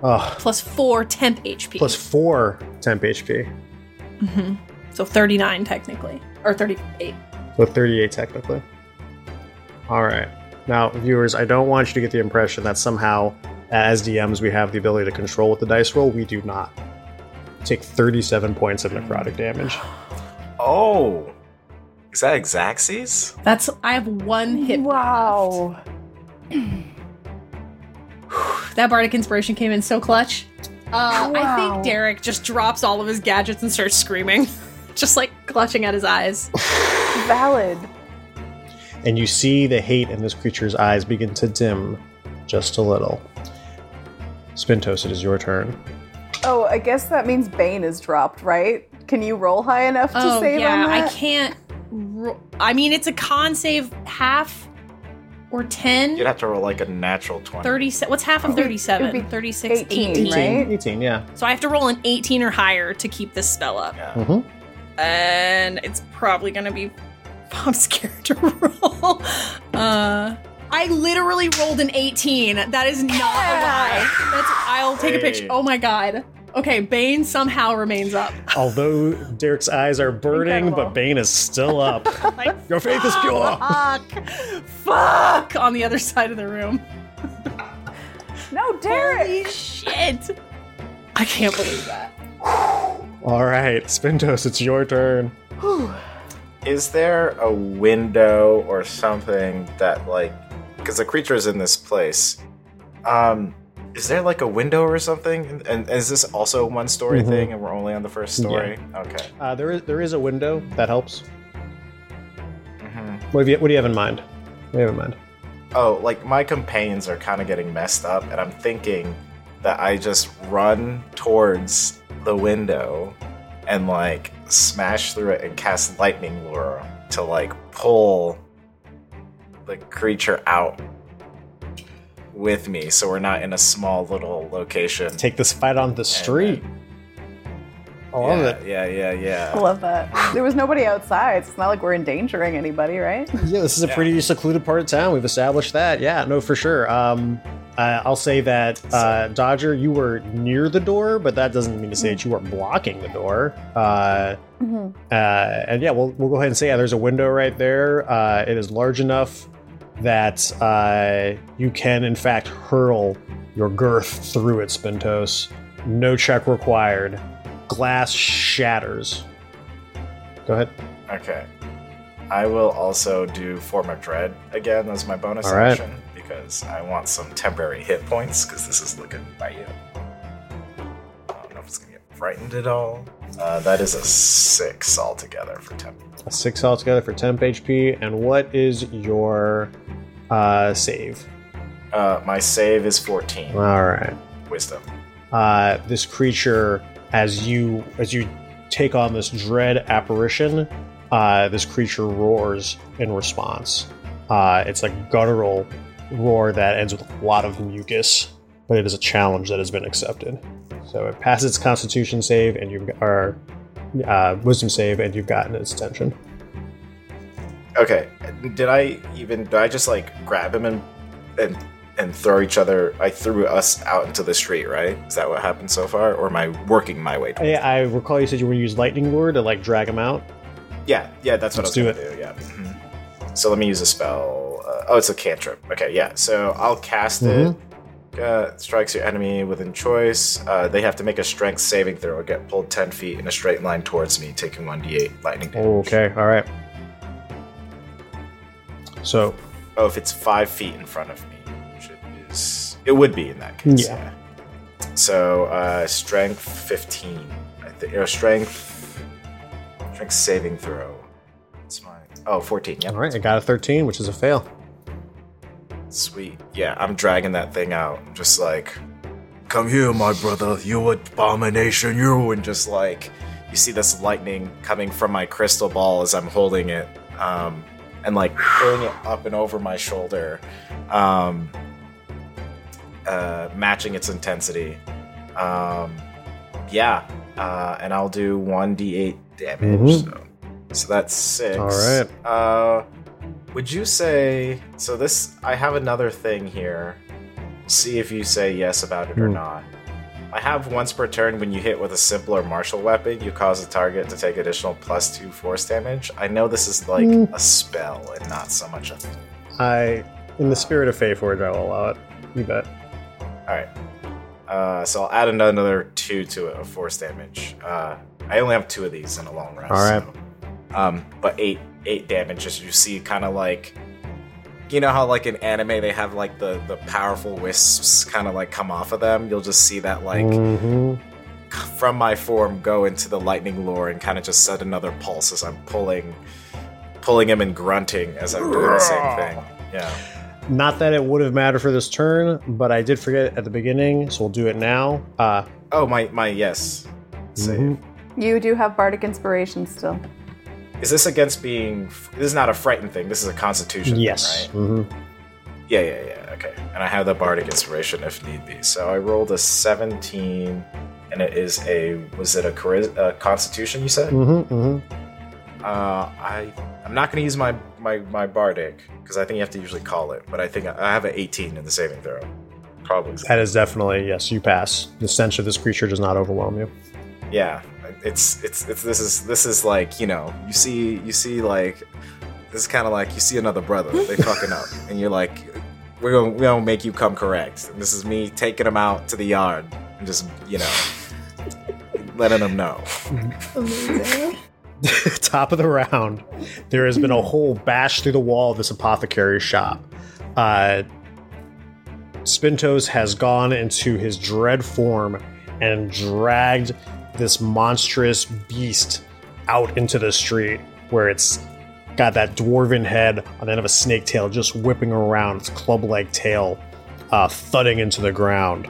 Oh, Plus 4 temp HP. plus 4 temp HP. hmm So 39 technically. Or 38. So 38 technically. All right. Now, viewers, I don't want you to get the impression that somehow, as DMs, we have the ability to control with the dice roll. We do not. take 37 points of necrotic damage. Oh, is that Exacxes? That's I have one hit. Wow. That bardic inspiration came in so clutch. Uh, I think Derek just drops all of his gadgets and starts screaming, just like clutching at his eyes. Valid. And you see the hate in this creature's eyes begin to dim just a little. Spintos, it is your turn. Oh, I guess that means Bane is dropped, right? Can you roll high enough to oh save yeah, on I can't. Ro- I mean, it's a con save half or 10. You'd have to roll like a natural 20. 30 what's half of 37 be 36 18, 18, right? 18, yeah. so i have to roll an 18 or higher to keep this spell up Yeah. Mm-hmm. and it's probably gonna be i'm scared to roll uh i literally rolled an 18 that is not a lie that's i'll take a picture oh my god okay bane somehow remains up Although Derek's eyes are burning, Incredible. but Bane is still up. like Your faith is pure. fuck fuck on the other side of the room No, Derek. holy shit i can't believe that All right, Spintos, it's your turn. Is there a window or something that like because the creature is in this place? Um, is there like a window or something? And, and is this also a one story Mhm. thing, and we're only on the first story? Okay. Uh, there is there is a window that helps. hmm What have you What do you have in mind? What do you have in mind? Oh, like my companions are kind of getting messed up, and I'm thinking that I just run towards the window and like smash through it and cast lightning lure to like pull the creature out with me, so we're not in a small little location. Take this fight on the street. I love yeah, it. yeah, yeah, yeah. I love that. There was nobody outside. So it's not like we're endangering anybody, right? Yeah, this is a Yeah. pretty secluded part of town. We've established that. Yeah, no, for sure. Um, uh, I'll say that uh, Dodger, you were near the door, but that doesn't mean to say that you were blocking the door. Uh, Mm-hmm. uh, and yeah, we'll, we'll go ahead and say yeah, there's a window right there. Uh, it is large enough that uh, you can, in fact, hurl your girth through it, Spintos. No check required. Glass shatters. Go ahead. Okay. I will also do Form of Dread again as my bonus All right. action because I want some temporary hit points because this is looking bad. You. I don't know if it's gonna get frightened at all. Uh, that is a six altogether for temp. A six altogether for temp HP. And what is your uh, save? Uh, my save is 14 All right. wisdom. Uh, this creature, as you as you take on this dread apparition, uh, this creature roars in response. Uh, it's a guttural roar that ends with a lot of mucus, but it is a challenge that has been accepted. So it passes its Constitution save, and got, or uh, Wisdom save, and you've gotten its attention. Okay. Did I even? Did I just like grab him and and and throw each other? I threw us out into the street, right? Is that what happened so far, or am I working my way? I, I recall you said you were going to use Lightning Lure to like drag him out. Yeah, yeah, that's what Let's I was do gonna do. Yeah. Mhm. So let me use a spell. Uh, oh, it's a cantrip. Okay, yeah. So I'll cast it. Uh, strikes your enemy within choice. Uh, they have to make a strength saving throw or get pulled 10 feet in a straight line towards me, taking 1d8 lightning damage. Okay, all right. So Oh, if it's 5 feet in front of me, which it is. It would be in that case. Yeah. So, uh, strength 15. I think, or strength. Strength saving throw. It's my. Oh, 14. Yep. all right, I got a thirteen, which is a fail. Sweet. Yeah, I'm dragging that thing out. I'm just like, Come here, my brother, you abomination, you. and just like, you see this lightning coming from my crystal ball as I'm holding it, um, and like pulling it up and over my shoulder, um, uh, matching its intensity. Um, yeah, uh, and I'll do 1d8 damage. Mhm. So. so that's six. All right. Uh, would you say so? This I have another thing here. See if you say yes about it or Hmm. not. I have once per turn when you hit with a simpler martial weapon, you cause the target to take additional plus two force damage. I know this is like Hmm. a spell and not so much a. I, in the spirit of Faeforge, I will allow it. You bet. All right. Uh, so I'll add another two to it of force damage. Uh, I only have two of these in a long rest. All right. so, um, but eight eight damage as you see, kind of like. You know how, like in anime, they have like the the powerful wisps kind of like come off of them. You'll just see that like Mhm. from my form go into the lightning lure and kind of just set another pulse as I'm pulling, pulling him and grunting as I'm doing the same thing. Yeah. Not that it would have mattered for this turn, but I did forget at the beginning, so we'll do it now. Uh, Oh my my yes. Save. mhm. You do have bardic inspiration still. Is this against being? This is not a frightened thing. This is a Constitution. thing, Yes. right? hmm Yeah, yeah, yeah. Okay. And I have the bardic inspiration if need be. So I rolled a 17, and it is a was it a, chari- a Constitution? You said. hmm hmm Uh, I I'm not gonna use my my my bardic because I think you have to usually call it. But I think I I have an 18 in the saving throw. Probably. That is definitely yes. You pass. The stench of this creature does not overwhelm you. yeah. It's it's it's this is this is like you know you see you see like this is kind of like you see another brother they fucking up and you're like we're gonna we're gonna make you come correct. And this is me taking them out to the yard and just you know letting them know. Top of the round, there has been a hole bashed through the wall of this apothecary's shop. Uh, Spintos has gone into his dread form and dragged this monstrous beast out into the street where it's got that dwarven head on the end of a snake tail just whipping around, its club like tail uh, thudding into the ground.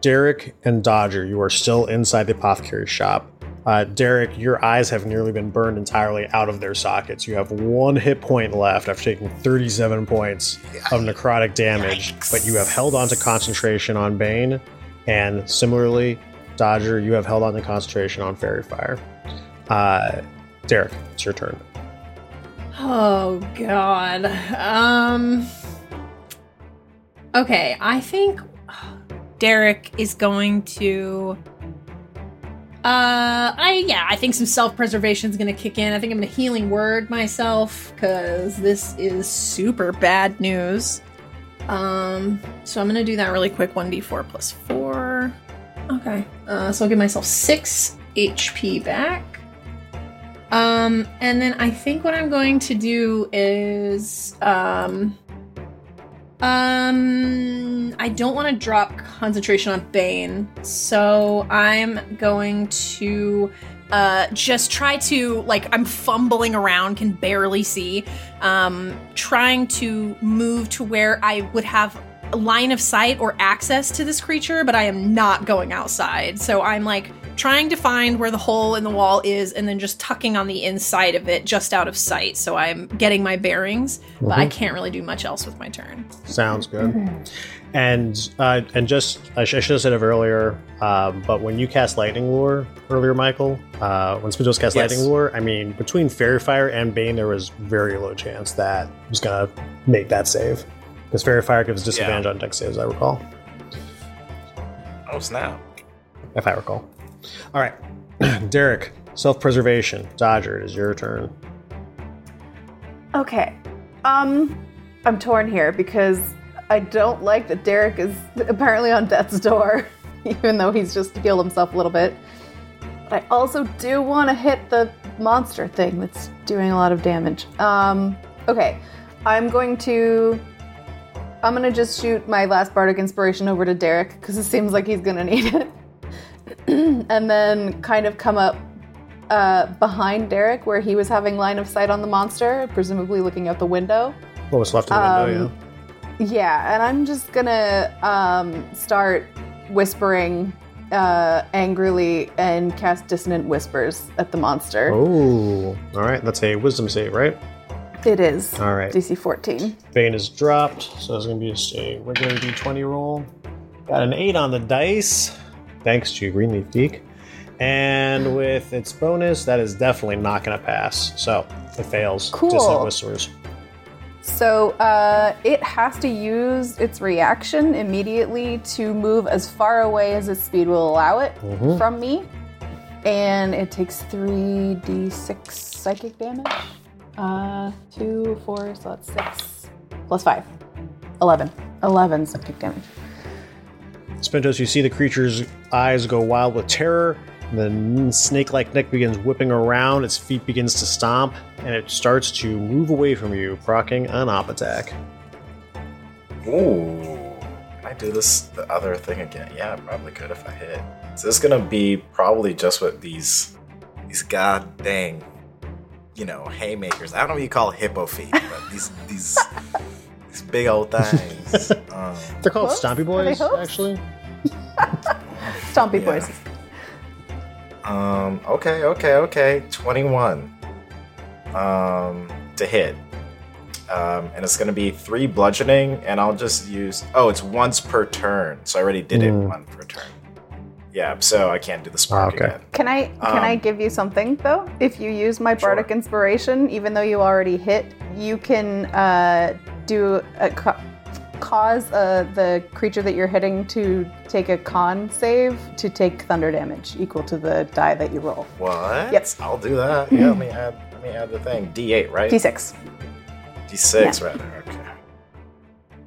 Derek and Dodger, you are still inside the apothecary's shop. Uh, Derek, your eyes have nearly been burned entirely out of their sockets. You have one hit point left after taking 37 points of necrotic damage, but you have held on to concentration on Bane, and similarly, Dodger, you have held on to concentration on Faerie Fire. Uh, Derek, it's your turn. Oh god. Um Okay, I think Derek is going to uh I yeah, I think some self-preservation is going to kick in. I think I'm to healing word myself cuz this is super bad news. Um so I'm to do that really quick 1d4 plus 4. Okay. Uh so I'll give myself 6 HP back. Um, and then I think what I'm going to do is, um, um, I don't want to drop concentration on Bane, so I'm going to, uh, just try to, like, I'm fumbling around, can barely see, um, trying to move to where I would have line of sight or access to this creature, but I am not going outside. So I'm like trying to find where the hole in the wall is and then just tucking on the inside of it just out of sight. So I'm getting my bearings, but I can't really do much else with my turn. Sounds good. And uh, and just I, sh- I should have said it earlier, um, but when you cast Lightning Lure earlier, Michael, uh, when Spindles cast Yes. Lightning Lure, I mean between Faerie Fire and Bane, there was very low chance that he was gonna make that save because Faerie Fire gives disadvantage on dex saves. I recall, Oh snap! if I recall. All right, Derek, self preservation. Dodger, it is your turn. Okay. Um, I'm torn here because I don't like that Derek is apparently on death's door, even though he's just healed himself a little bit. But I also do want to hit the monster thing that's doing a lot of damage. Um, okay. I'm going to. I'm gonna just shoot my last bardic inspiration over to Derek because it seems like he's gonna need it, and then kind of come up uh, behind Derek where he was having line of sight on the monster, presumably looking out the window. What was left of the window? Um, Yeah, and I'm just gonna um, start whispering uh, angrily and cast dissonant whispers at the monster. Oh, all right. That's a Wisdom save, right? It is All right. DC 14. Bane is dropped, so it's going to be just a regular d20 roll. Got an 8 on the dice, thanks to Green Leaf Geek. And with its bonus, that is definitely not going to pass. So it fails. Cool. Dissonant Whisperers. So uh, it has to use its reaction immediately to move as far away as its speed will allow it Mhm. from me. And it takes 3d6 psychic damage. Uh, 2, 4, so that's 6. Plus 5. 11. 11 psychic damage. Spintos, you see the creature's eyes go wild with terror. The snake like neck begins whipping around, its feet begins to stomp, and it starts to move away from you, procking an op attack. Ooh. Can I do this the other thing again? Yeah, I probably could if I hit. So this is gonna be probably just what these these god dang you know, haymakers. I don't know what you call hippo feet, but these these these big old things. Um, They're called Hooves? Stompy Boys, actually. Stompy Yeah. boys. um okay, okay, okay. Twenty one. Um to hit. Um, and it's gonna be three bludgeoning, and I'll just use oh, it's once per turn. So I already did it Mm. one per turn. Yeah, so I can't do the spark Okay. again. Can I can I Um, give you something though? If you use my Sure. bardic inspiration, even though you already hit, you can uh, do a ca- cause uh, the creature that you're hitting to take a con save to take thunder damage equal to the die that you roll. What? Yep. I'll do that. Yeah, let me add let me add the thing. D eight, right? D6. D6 rather. Okay.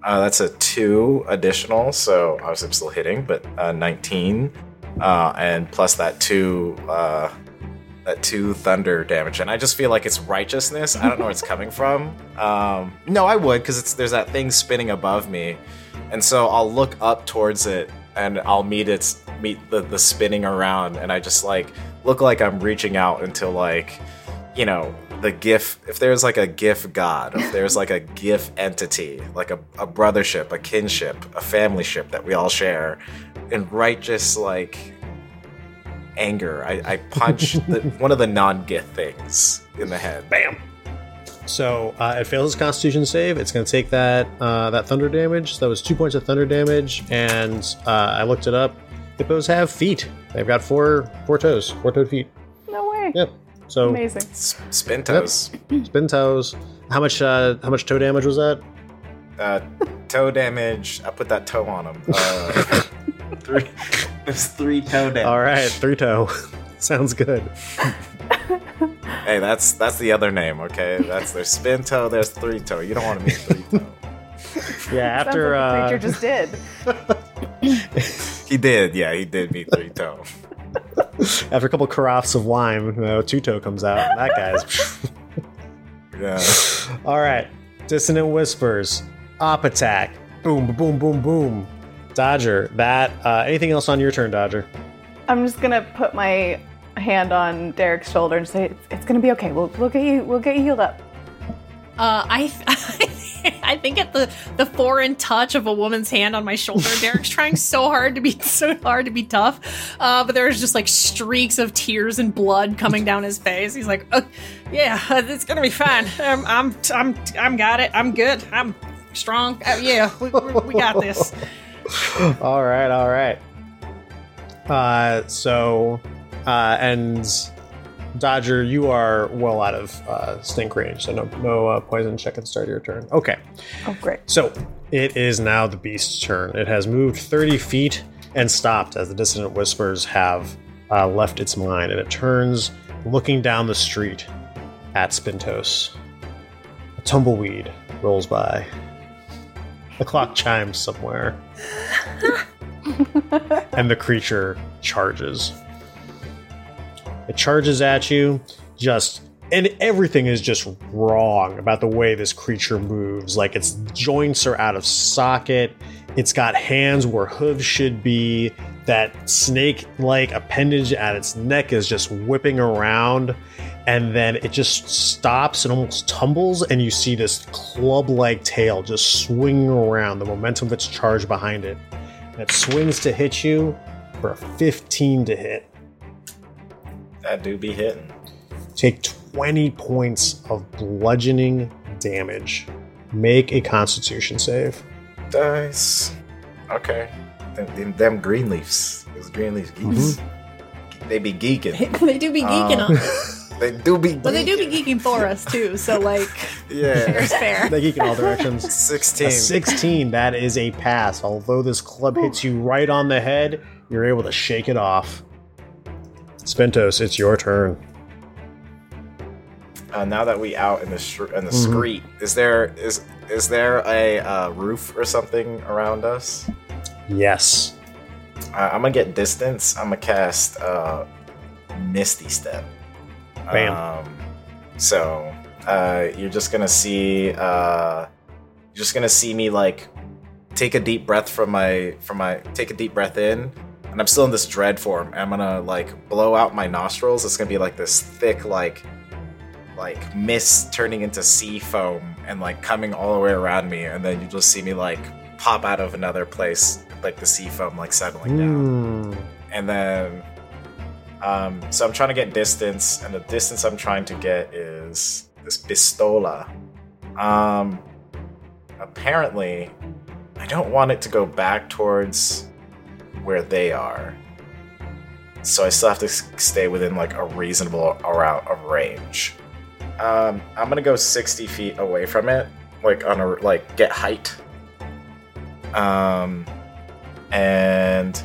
Uh, that's a two additional, so obviously I'm still hitting, but uh, 19, uh, and plus that two, uh, that two thunder damage, and I just feel like it's righteousness. I don't know where it's coming from. Um, no, I would because it's there's that thing spinning above me, and so I'll look up towards it, and I'll meet its meet the the spinning around, and I just like look like I'm reaching out until like you know the Giff if there's like a Giff god if there's like a Giff entity like a, a brothership a kinship a family ship that we all share in righteous like anger i, I punch the, one of the non-gith things in the head bam So uh, it fails its Constitution save. It's going to take that uh, that thunder damage. So that was two points of thunder damage, and uh, I looked it up. Hippos have feet. They've got four four toes, four toed feet. No way. Yep. So Amazing. S- spin toes spin toes. How much uh, how much toe damage was that? uh, toe damage i put that toe on him uh, three there's three toe damage All right, three toe. Sounds good. hey that's that's the other name okay that's there's spin toe there's three toe you don't want to meet three toe Yeah, after like the uh, creature just did. He did, yeah, he did beat three toe. after a couple carafes of wine, you know, two toe comes out. And that guy's. Yeah. All right, dissonant whispers, op attack, boom, boom, boom, boom. Dodger, that. Uh, anything else on your turn, Dodger? I'm just gonna put my hand on Derek's shoulder and say, "It's, it's gonna be okay. We'll, we'll get you. We'll get you healed up." Uh, I I think at the the foreign touch of a woman's hand on my shoulder, Derek's trying so hard to be so hard to be tough, uh, but there's just like streaks of tears and blood coming down his face. He's like, uh, "Yeah, uh, it's gonna be fine. Um, I'm I'm I'm got it. I'm good. I'm strong. Uh, yeah, we, we, we got this." all right, all right. Uh, so, uh, and Dodger, you are well out of uh, stink range, so no, no uh, poison check at the start of your turn. Okay, Oh, great. so it is now the beast's turn. It has moved 30 feet and stopped as the dissonant whispers have uh, left its mind, and it turns looking down the street at Spintos. A tumbleweed rolls by. The clock chimes somewhere. and the creature charges. It charges at you, just and everything is just wrong about the way this creature moves. Like its joints are out of socket. It's got hands where hooves should be. That snake like appendage at its neck is just whipping around. And then it just stops and almost tumbles, and you see this club like tail just swinging around, the momentum that's charged behind it. And it swings to hit you for a 15 to hit. That do be hitting. Take 20 points of bludgeoning damage. Make a constitution save. Dice. Okay. Them, them, them green leaves. Those green leaves geeks. They be geeking. they do be geeking Uh, on us, They do be geeking. but they do be geeking for us too. So like, Yeah. fair's fair. They geek in all directions. 16. A 16, that is a pass. Although this club hits you right on the head, you're able to shake it off. Spintos, it's your turn. Uh, now that we out in the str- in the Mhm. street, is there is is there a uh, roof or something around us? Yes. Uh, I'm gonna get distance. I'm gonna cast uh, Misty Step. Bam. Um, so uh, you're just gonna see. Uh, you're just gonna see me like take a deep breath from my from my take a deep breath in, and I'm still in this dread form. I'm gonna like blow out my nostrils. It's gonna be like this thick like like mist turning into sea foam and like coming all the way around me, and then you just see me like pop out of another place, like the sea foam like settling down Hmm. and then um, so I'm trying to get distance, and the distance I'm trying to get is this pistola. Um, apparently, I don't want it to go back towards where they are, so I still have to stay within like a reasonable amount of range. Um, I'm gonna go 60 feet away from it, like on a like get height. Um, and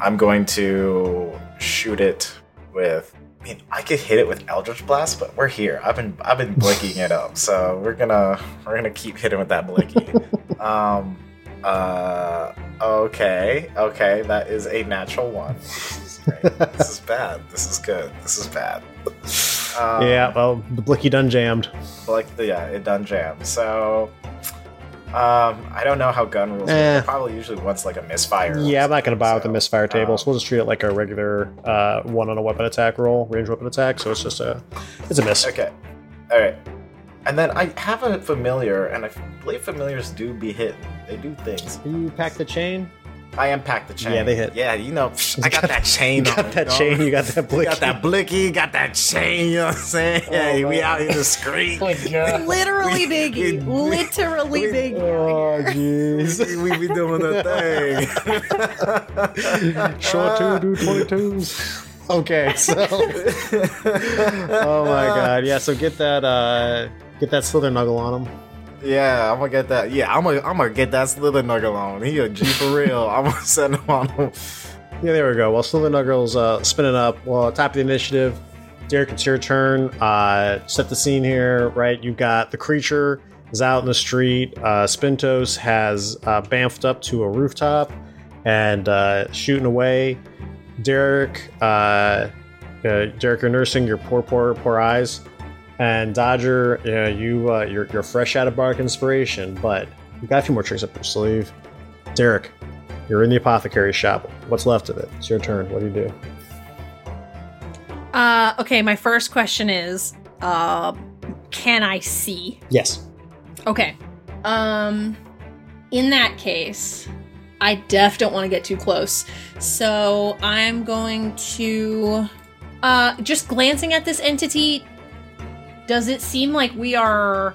I'm going to shoot it with. I mean, I could hit it with Eldritch Blast, but we're here. I've been I've been blinking it up, so we're gonna we're gonna keep hitting with that blinky. um. Uh. Okay. Okay. That is a natural one. This is this is bad. This is good. This is bad. Um, yeah, well, the blicky done jammed. like yeah, it done jammed. So, um, I don't know how gun rules. Eh. Probably usually once like a misfire. Yeah, I'm not to buy with the misfire table, um, so we'll just treat it like a regular uh, one on a weapon attack roll, range weapon attack. So it's just a, it's a miss. Okay. All right. And then I have a familiar, and I believe familiars do be hit. They do things. You pack the chain. I am packed the chain. Yeah, they hit. Yeah, you know, I got that chain. You on, got that chain. You got that blicky. got that blicky, got that chain, you know what I'm saying? hey, we out in the street. Literally We- biggie. Literally we- biggie. Oh, jeez. we be doing the thing. Short two, do 22s. Okay, so. oh my god. Yeah, so get that, uh, get that slither nuggle on him. Yeah, I'm gonna get that. Yeah, I'm gonna I'm gonna get that slither nuggle on. He a G for real. I'm gonna send him on him. Yeah, there we go. Well, Slither Nuggles uh, spinning up. Well, top of the initiative. Derek, it's your turn. Uh, set the scene here, right? You've got the creature is out in the street. Uh, Spintos has uh, bamfed up to a rooftop and uh, shooting away. Derek, uh, uh, Derek, you're nursing your poor, poor, poor eyes. And Dodger, you know, you uh, you're, you're fresh out of bark inspiration, but you got a few more tricks up your sleeve. Derek, you're in the apothecary shop. What's left of it? It's your turn. What do you do? Uh, okay, my first question is, uh, can I see? Yes. Okay. Um, in that case, I def don't want to get too close. So I'm going to, uh, just glancing at this entity. Does it seem like we are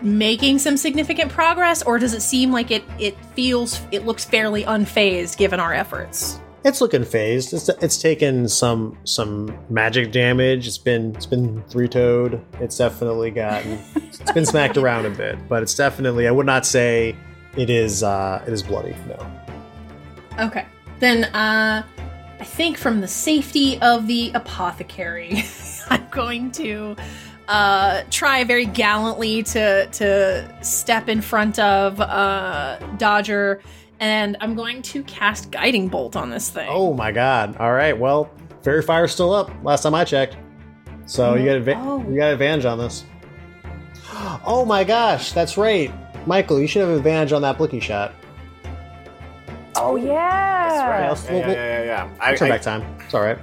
making some significant progress, or does it seem like it it feels it looks fairly unfazed given our efforts? It's looking phased. It's it's taken some some magic damage. It's been it's been three toed. It's definitely gotten it's been smacked around a bit, but it's definitely I would not say it is uh it is bloody. No. Okay. Then uh I think from the safety of the apothecary, I'm going to uh try very gallantly to to step in front of uh Dodger and I'm going to cast guiding bolt on this thing. Oh my god. All right. Well, faerie fire's still up. Last time I checked. So you got adva- Oh. you got advantage on this. Oh my gosh, that's right. Michael, you should have advantage on that blicky shot. Oh yeah. That's right. Yeah, yeah, yeah, yeah, yeah. I, Turn I- back time. It's all right.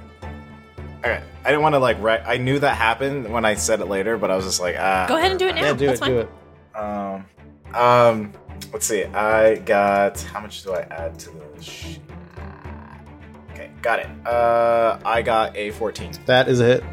Okay. I didn't want to like. Re- I knew that happened when I said it later, but I was just like, ah. Go ahead and do it now. Yeah, do That's it. fine. Do it. Um, um, let's see. I got how much do I add to the? Sh- okay, got it. Uh, I got a fourteen. That is a hit.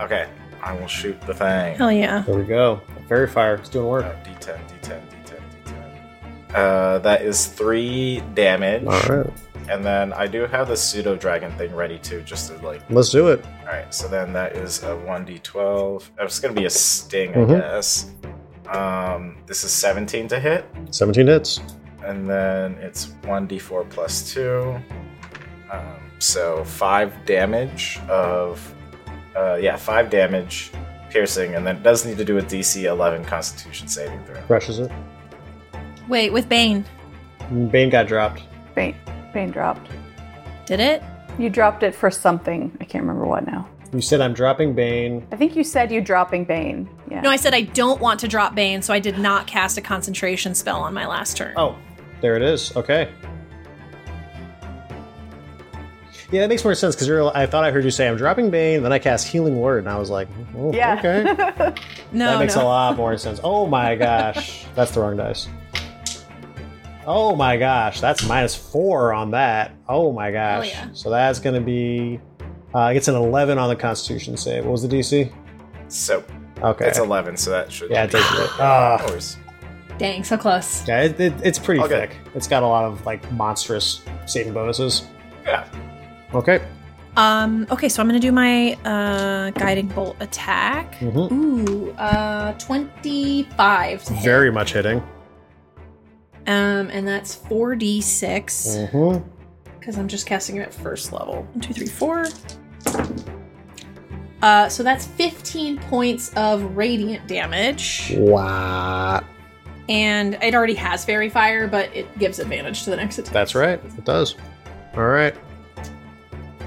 Okay, I will shoot the thing. Hell yeah. There we go. Faerie fire. It's doing work. Uh, D10, D10, D10, D10. Uh, that is three damage. All right. And then I do have the pseudo dragon thing ready too, just to like. Let's do it. All right, so then that is a one d12. It's gonna be a sting, Mhm. I guess. Um, this is 17 to hit. 17 hits. and then it's 1d4 plus 2 um, so 5 damage of uh, yeah 5 damage piercing and then it does need to do a dc 11 constitution saving throw Crushes it. Wait, with Bane. Bane got dropped. Wait. Bane dropped. Did it? You dropped it for something. I can't remember what now. You said I'm dropping Bane. I think you said you dropping Bane. Yeah. No, I said I don't want to drop Bane, so I did not cast a concentration spell on my last turn. Oh, there it is. Okay. Yeah, that makes more sense because I thought I heard you say I'm dropping Bane, then I cast Healing Word, and I was like, oh, yeah. okay. no, that makes no. a lot more sense. Oh my gosh, that's the wrong dice. Oh my gosh, that's minus four on that. Oh my gosh. Oh, yeah. So that's going to be. Uh, it's an 11 on the Constitution save. What was the DC? So Okay. it's 11, so that should. yeah, it takes it. Of course. Dang, so close. yeah, it, it, it's pretty Okay. thick. It's got a lot of like monstrous saving bonuses. Yeah. Okay. Um, okay, so I'm gonna do my uh guiding bolt attack. Mhm. Ooh, uh 25 to hit. Very much hitting. Um, and that's 4d6. Mm-hmm. because I'm just casting it at first level. One, two, three, four. Uh, so that's 15 points of radiant damage, Wow. and it already has faerie fire, but it gives advantage to the next attack. That's right. It does. All right.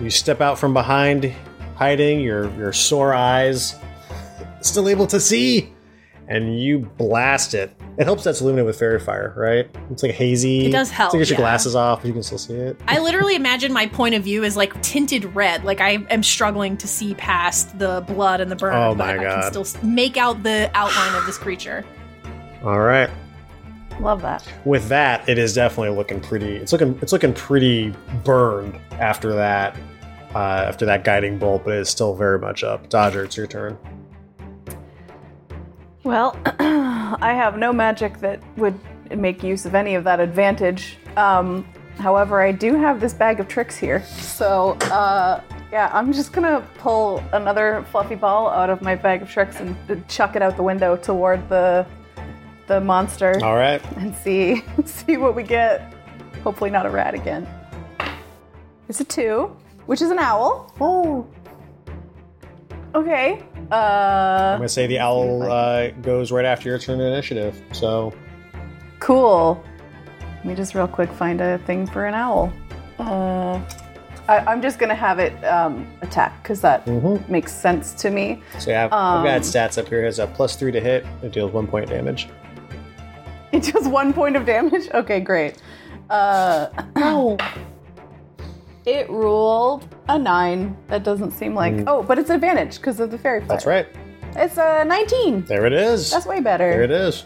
You step out from behind, hiding your your sore eyes, still able to see, and you blast it. It helps that's illuminated with faerie fire, right? It's like hazy. It does help, So you get your yeah. glasses off, but you can still see it. I literally imagine my point of view is like tinted red. Like I am struggling to see past the blood and the burn, Oh but my I God. can still make out the outline of this creature. All right. Love that. With that, it is definitely looking pretty. It's looking it's looking pretty burned after that. Uh, after that guiding bolt, but it is still very much up. Dodger, it's your turn. Well, I have no magic that would make use of any of that advantage. Um, however, I do have this bag of tricks here. So, uh, yeah, I'm just gonna pull another fluffy ball out of my bag of tricks and chuck it out the window toward the the monster All right. and see see what we get. Hopefully, not a rat again. It's a two, which is an owl. Oh. Okay. I'm Uh, gonna say the owl uh, goes right after your turn of initiative. So Cool. Let me just real quick find a thing for an owl. Uh, I, I'm just gonna have it um, attack because that Mhm. makes sense to me. So yeah, I've, I've got Um, stats up here. It has a plus three to hit. It deals one point damage. It does one point of damage. Okay, great. Uh, it rolled a nine. That doesn't seem like. Oh, but it's advantage because of the faerie fire. Mm. That's right. It's a 19. There it is. That's way better. there it is.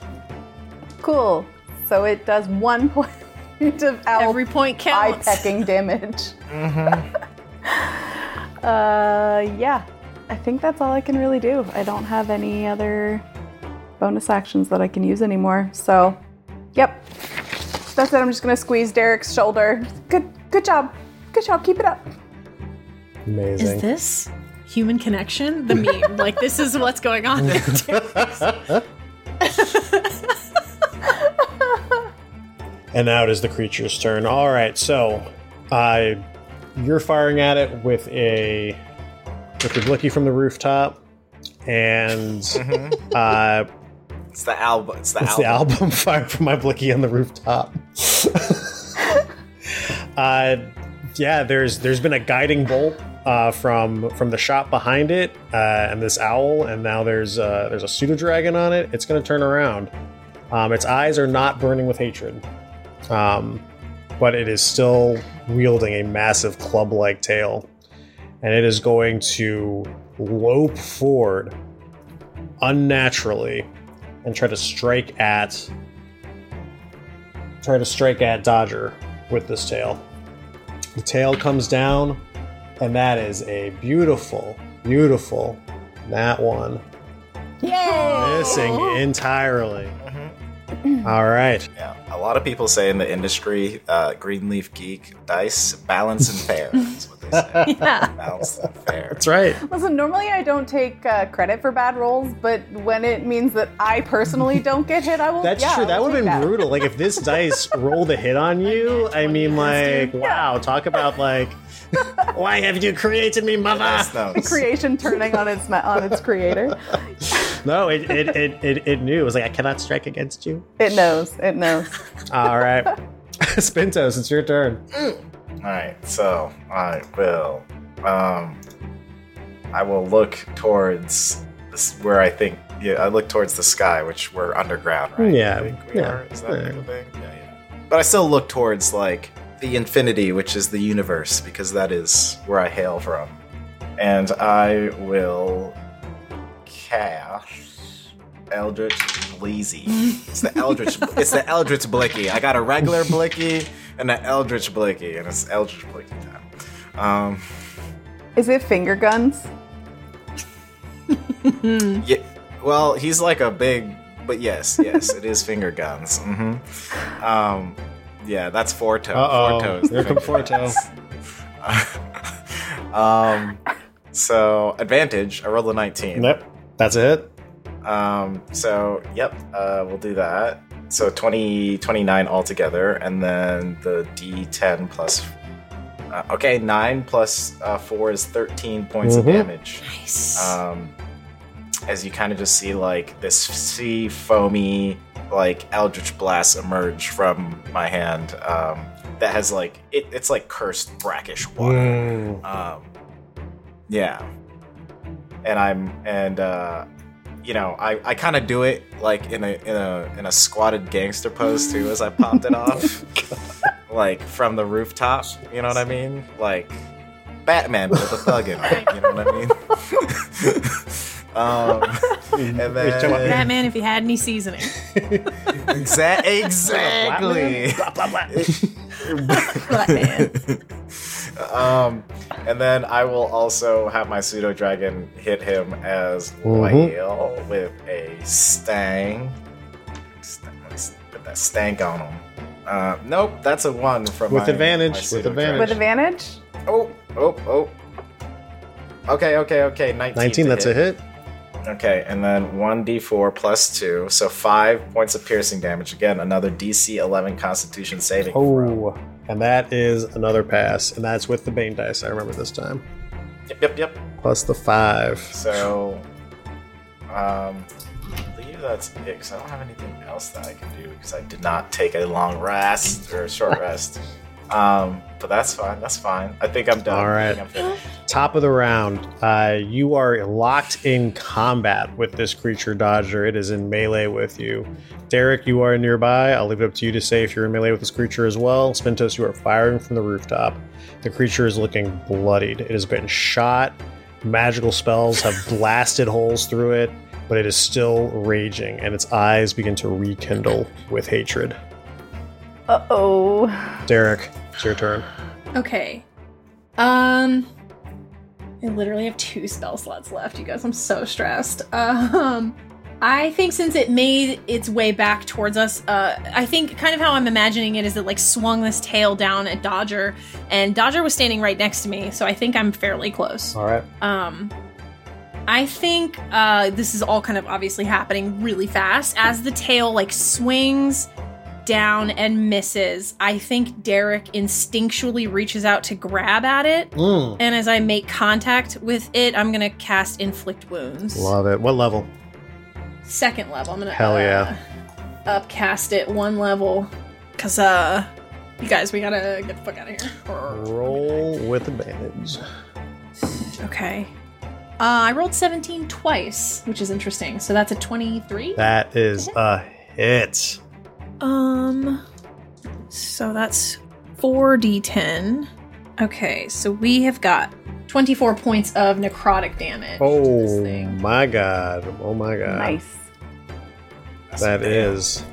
Cool. So it does one point of owl Every point counts. eye pecking damage. uh, yeah. I think that's all I can really do. I don't have any other bonus actions that I can use anymore. So, yep. That's it. I'm just gonna squeeze Derek's shoulder. Good, good job. Good job. Keep it up. Amazing. Is this human connection? The meme. like this is what's going on. And now it is the creature's turn. All right, so uh, you're firing at it with a with your blicky from the rooftop, and uh, It's the album. It's the it's album. the album fire from my blicky on the rooftop. uh, yeah, there's there's been a guiding bolt uh, from from the shop behind it, uh, and this owl, and now there's uh, there's a pseudo dragon on it. It's going to turn around. Um, its eyes are not burning with hatred, um, but it is still wielding a massive club-like tail, and it is going to lope forward unnaturally and try to strike at try to strike at Dodger with this tail. The tail comes down, and that is a beautiful, beautiful that one Yay! missing entirely. All right. Yeah, a lot of people say in the industry, uh, Green Leaf Geek dice balance and fair. That's what they say. yeah. Balance and fair. That's right. Listen, normally I don't take uh, credit for bad rolls, but when it means that I personally don't get hit, I will. That's yeah, true. I That would have take been brutal. Like if this dice rolled a hit on you, I mean, like, wow, talk about like, why have you created me, mother? Nice notes. Creation turning on its on its creator. No, it it, it, it it knew. It was like, I cannot strike against you. It knows. It knows. All right. Spintos, it's your turn. All right, so I will, um, I will look towards this, where I think. Yeah, I look towards the sky, which we're underground, right? Yeah, I think we yeah, are. Is that yeah. the thing? Yeah, yeah. But I still look towards like the infinity, which is the universe, because that is where I hail from, and I will cast Eldritch Bleezy. It's the Eldritch. it's the Eldritch Blicky. I got a regular Blicky and an Eldritch Blicky, and it's Eldritch Blicky time. Um, Is it finger guns? yeah. Well, he's like a big, but yes, yes, it is finger guns. hmm Um, yeah, that's four toe. Uh-oh. Four toes. Here come four toes. um, so advantage. I rolled a nineteen. Yep, that's it. Um, so, yep, uh, we'll do that. So 20, 29 altogether, and then the d10 plus. Uh, okay, 9 plus uh, 4 is 13 points of Mhm. damage. Nice. Um, as you kind of just see, like, this sea foamy, like, Eldritch Blast emerge from my hand um, that has, like, it, it's like cursed brackish water. Mm. Um, yeah. And I'm and uh, you know I, I kind of do it like in a in a in a squatted gangster pose too as I popped it off, like from the rooftop. You know what I mean? Like Batman with a thug in it. You know what I mean? um, and You're talking about then Batman, if he had any seasoning. exa- exactly. Batman. um, and then I will also have my pseudo dragon hit him as Mhm. well with a stang. St- Let's put that stank on him. Uh, nope, that's a one from With my- advantage, my with pseudo advantage. With advantage? Oh, oh, oh. Okay, okay, okay. 19. 19, to that's a hit. Okay, and then 1d4 plus 2, so 5 points of piercing damage. Again, another DC 11 Constitution saving throw. Oh, and that is another pass, and that's with the Bane dice. I remember this time. Yep, yep, yep. Plus the five. So, um, I believe that's it, because I don't have anything else that I can do, because I did not take a long rest, or a short rest. Um, but that's fine, that's fine. I think I'm done. All right. I right. think I'm finished. Top of the round, uh, you are locked in combat with this creature dodger. It is in melee with you. Derek, you are nearby. I'll leave it up to you to say if you're in melee with this creature as well. Spintos, you are firing from the rooftop. The creature is looking bloodied. It has been shot. Magical spells have blasted holes through it, but it is still raging, and its eyes begin to rekindle with hatred. Uh oh. Derek, it's your turn. Okay. Um I literally have two spell slots left, you guys. I'm so stressed. Um I think since it made its way back towards us, uh, I think kind of how I'm imagining it is it like swung this tail down at Dodger, and Dodger was standing right next to me, so I think I'm fairly close. All right. Um, I think uh, this is all kind of obviously happening really fast as the tail like swings down and misses. I think Derek instinctually reaches out to grab at it, Mm, and as I make contact with it, I'm gonna cast inflict wounds. love it. What level? Second level. I'm gonna Hell yeah. uh, upcast it one level, cause uh, you guys, we gotta get the fuck out of here. Roll with advantage. Okay. Uh, I rolled 17 twice, which is interesting. So that's a 23. That is a hit. Um, so that's 4d10. Okay, so we have got 24 points of necrotic damage. to this Oh thing. my god. Oh my god. Nice. That's That bad. is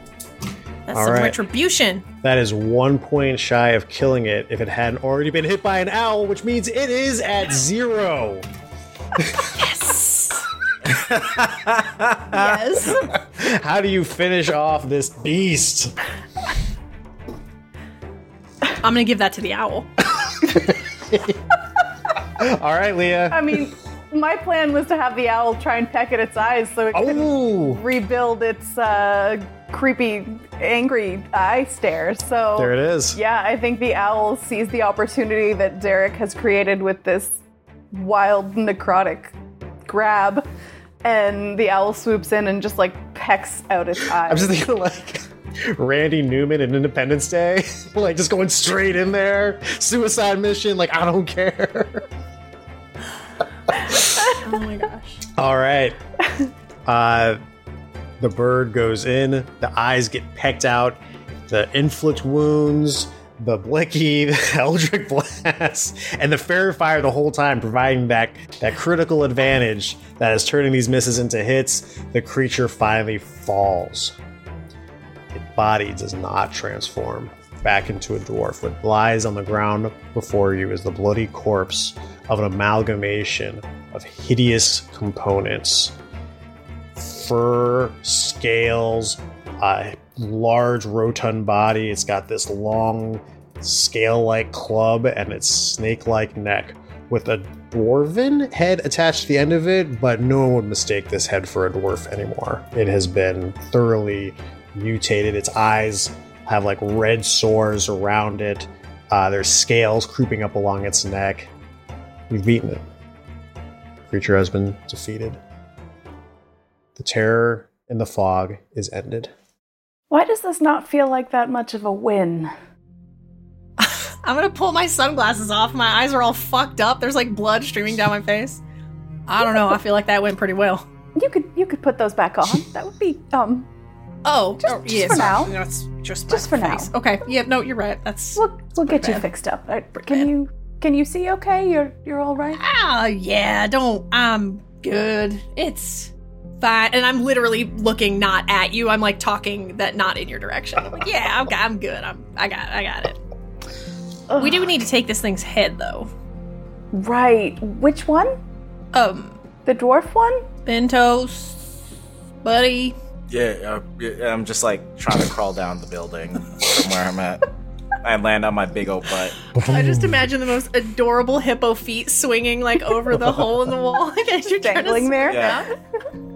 That's all some right. retribution. that is one point shy of killing it if it hadn't already been hit by an owl, which means it is at zero. Yes. Yes. How do you finish off this beast? I'm gonna give that to the owl. All right, Leah. I mean, my plan was to have the owl try and peck at its eyes so it could Oh, rebuild its uh, creepy, angry eye stare. So there it is. Yeah, I think the owl sees the opportunity that Derek has created with this wild necrotic grab, and the owl swoops in and just like pecks out its eyes. I'm just thinking like Randy Newman in Independence Day, like just going straight in there, suicide mission. Like I don't care. Oh my gosh. All right. Uh, the bird goes in. The eyes get pecked out. The inflict wounds. The blicky, the eldritch blast, and the fair fire the whole time, providing that that critical advantage that is turning these misses into hits. The creature finally falls. Its body does not transform back into a dwarf. What lies on the ground before you is the bloody corpse of an amalgamation of hideous components fur, scales, a large rotund body. It's got this long scale like club and its snake like neck with a dwarven head attached to the end of it, but no one would mistake this head for a dwarf anymore. It has been thoroughly mutated. Its eyes have like red sores around it. Uh, there's scales creeping up along its neck. We've beaten it. Creature has been defeated. The terror in the fog is ended. Why does this not feel like that much of a win? I'm gonna pull my sunglasses off. My eyes are all fucked up. There's like blood streaming down my face. I don't know. I feel like that went pretty well. You could you could put those back on. That would be um. Oh, Just- oh, just yeah, for sorry. now. No, it's just Just for now. face. Okay. Yeah. No, you're right. That's We'll we'll get you fixed up. Uh, Pretty Can bad. you can you see okay? You're you're all right. ah yeah. Don't. I'm good. It's fine. And I'm literally looking not at you. I'm like talking that not in your direction. I'm like, yeah, I'm, I'm good. I'm I got I got it. We do need to take this thing's head though. Right. Which one? Um, The dwarf one? Bentos, buddy. Yeah, uh, I'm just like trying to crawl down the building from where I'm at. I land on my big old butt. I just imagine the most adorable hippo feet swinging like over the hole in the wall, like as you're Dangling there. Yeah.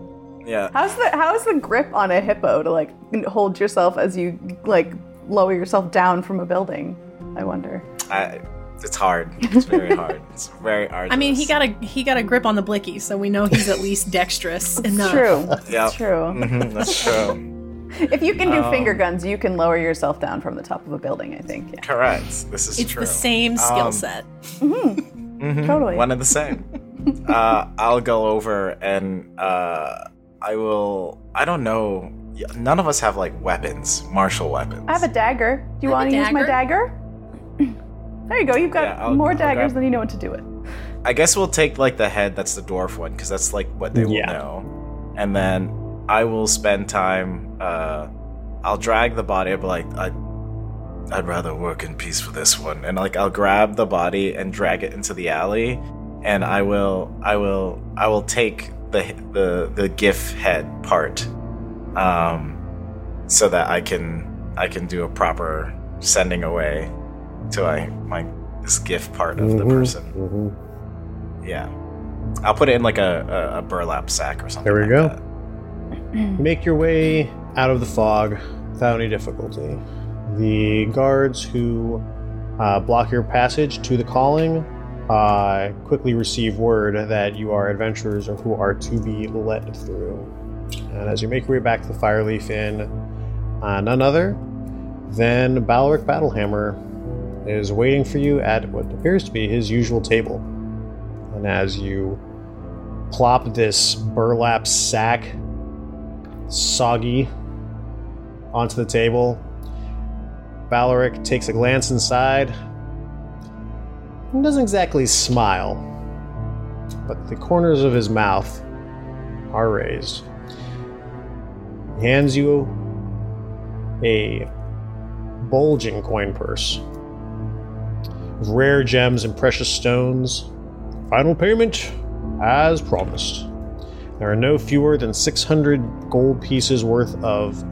Yeah. How's the how's the grip on a hippo to like hold yourself as you like lower yourself down from a building? I wonder. I, it's hard. It's very hard. It's very hard. I mean, he got a he got a grip on the blicky, so we know he's at least dexterous enough. True. Yeah. It's true. that's true. If you can do Um, finger guns, you can lower yourself down from the top of a building. I think. Yeah. Correct. This is It's true. the same skill Um, set. Mhm, Totally. One and the same. uh, I'll go over and uh, I will. I don't know. None of us have like weapons, martial weapons. I have a dagger. Do you want to use my dagger? There you go. You've got Yeah, I'll- more I'll daggers grab- than you know what to do with. I guess we'll take like the head. That's the dwarf one because that's like what they will Yeah. know. And then I will spend time. Uh, I'll drag the body. I'll be like, I'd, I'd rather work in peace for this one. And like, I'll grab the body and drag it into the alley. And I will, I will, I will take the the the Giff head part, um, so that I can I can do a proper sending away to I my this Giff part of the Mhm, person. mhm. Yeah. I'll put it in like a, a, a burlap sack or something. There we like go. that. Make your way out of the fog without any difficulty. The guards who uh, block your passage to the calling uh, quickly receive word that you are adventurers or who are to be let through. And as you make your way back to the Fireleaf Inn, uh, none other than Balric Battlehammer is waiting for you at what appears to be his usual table. And as you plop this burlap sack soggy onto the table. Valeric takes a glance inside and doesn't exactly smile, but the corners of his mouth are raised. He hands you a bulging coin purse of rare gems and precious stones. Final payment as promised. There are no fewer than 600 gold pieces worth of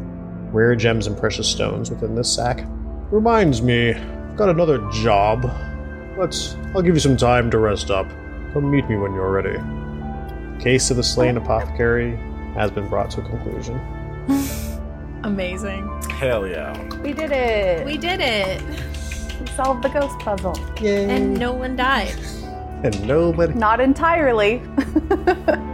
rare gems and precious stones within this sack. Reminds me, I've got another job, but I'll give you some time to rest up. Come meet me when you're ready. The case of the slain apothecary has been brought to a conclusion. Amazing. Hell yeah. We did it. We did it, We solved the ghost puzzle. Yay! and no one died. and nobody. Not entirely.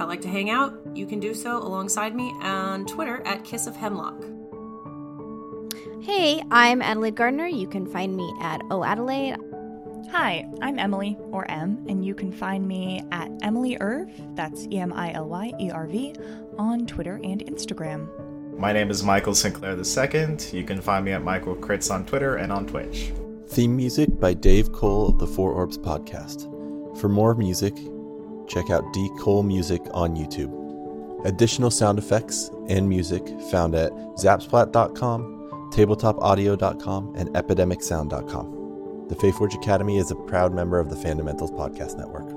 I'd like to hang out. You can do so alongside me on Twitter at Kiss of Hemlock. Hey, I'm Adelaide Gardner. You can find me at O Adelaide. Hi, I'm Emily, or M, and you can find me at Emily Erv, that's E M I L Y E R V, on Twitter and Instagram. My name is Michael Sinclair II. You can find me at Michael Crits on Twitter and on Twitch. Theme music by Dave Cole of the Four Orbs podcast. For more music, check out D Cole Music on YouTube. Additional sound effects and music found at zapsplat.com, tabletopaudio.com, and epidemicsound.com. The Faeforge Academy is a proud member of the Fandomentals Podcast Network.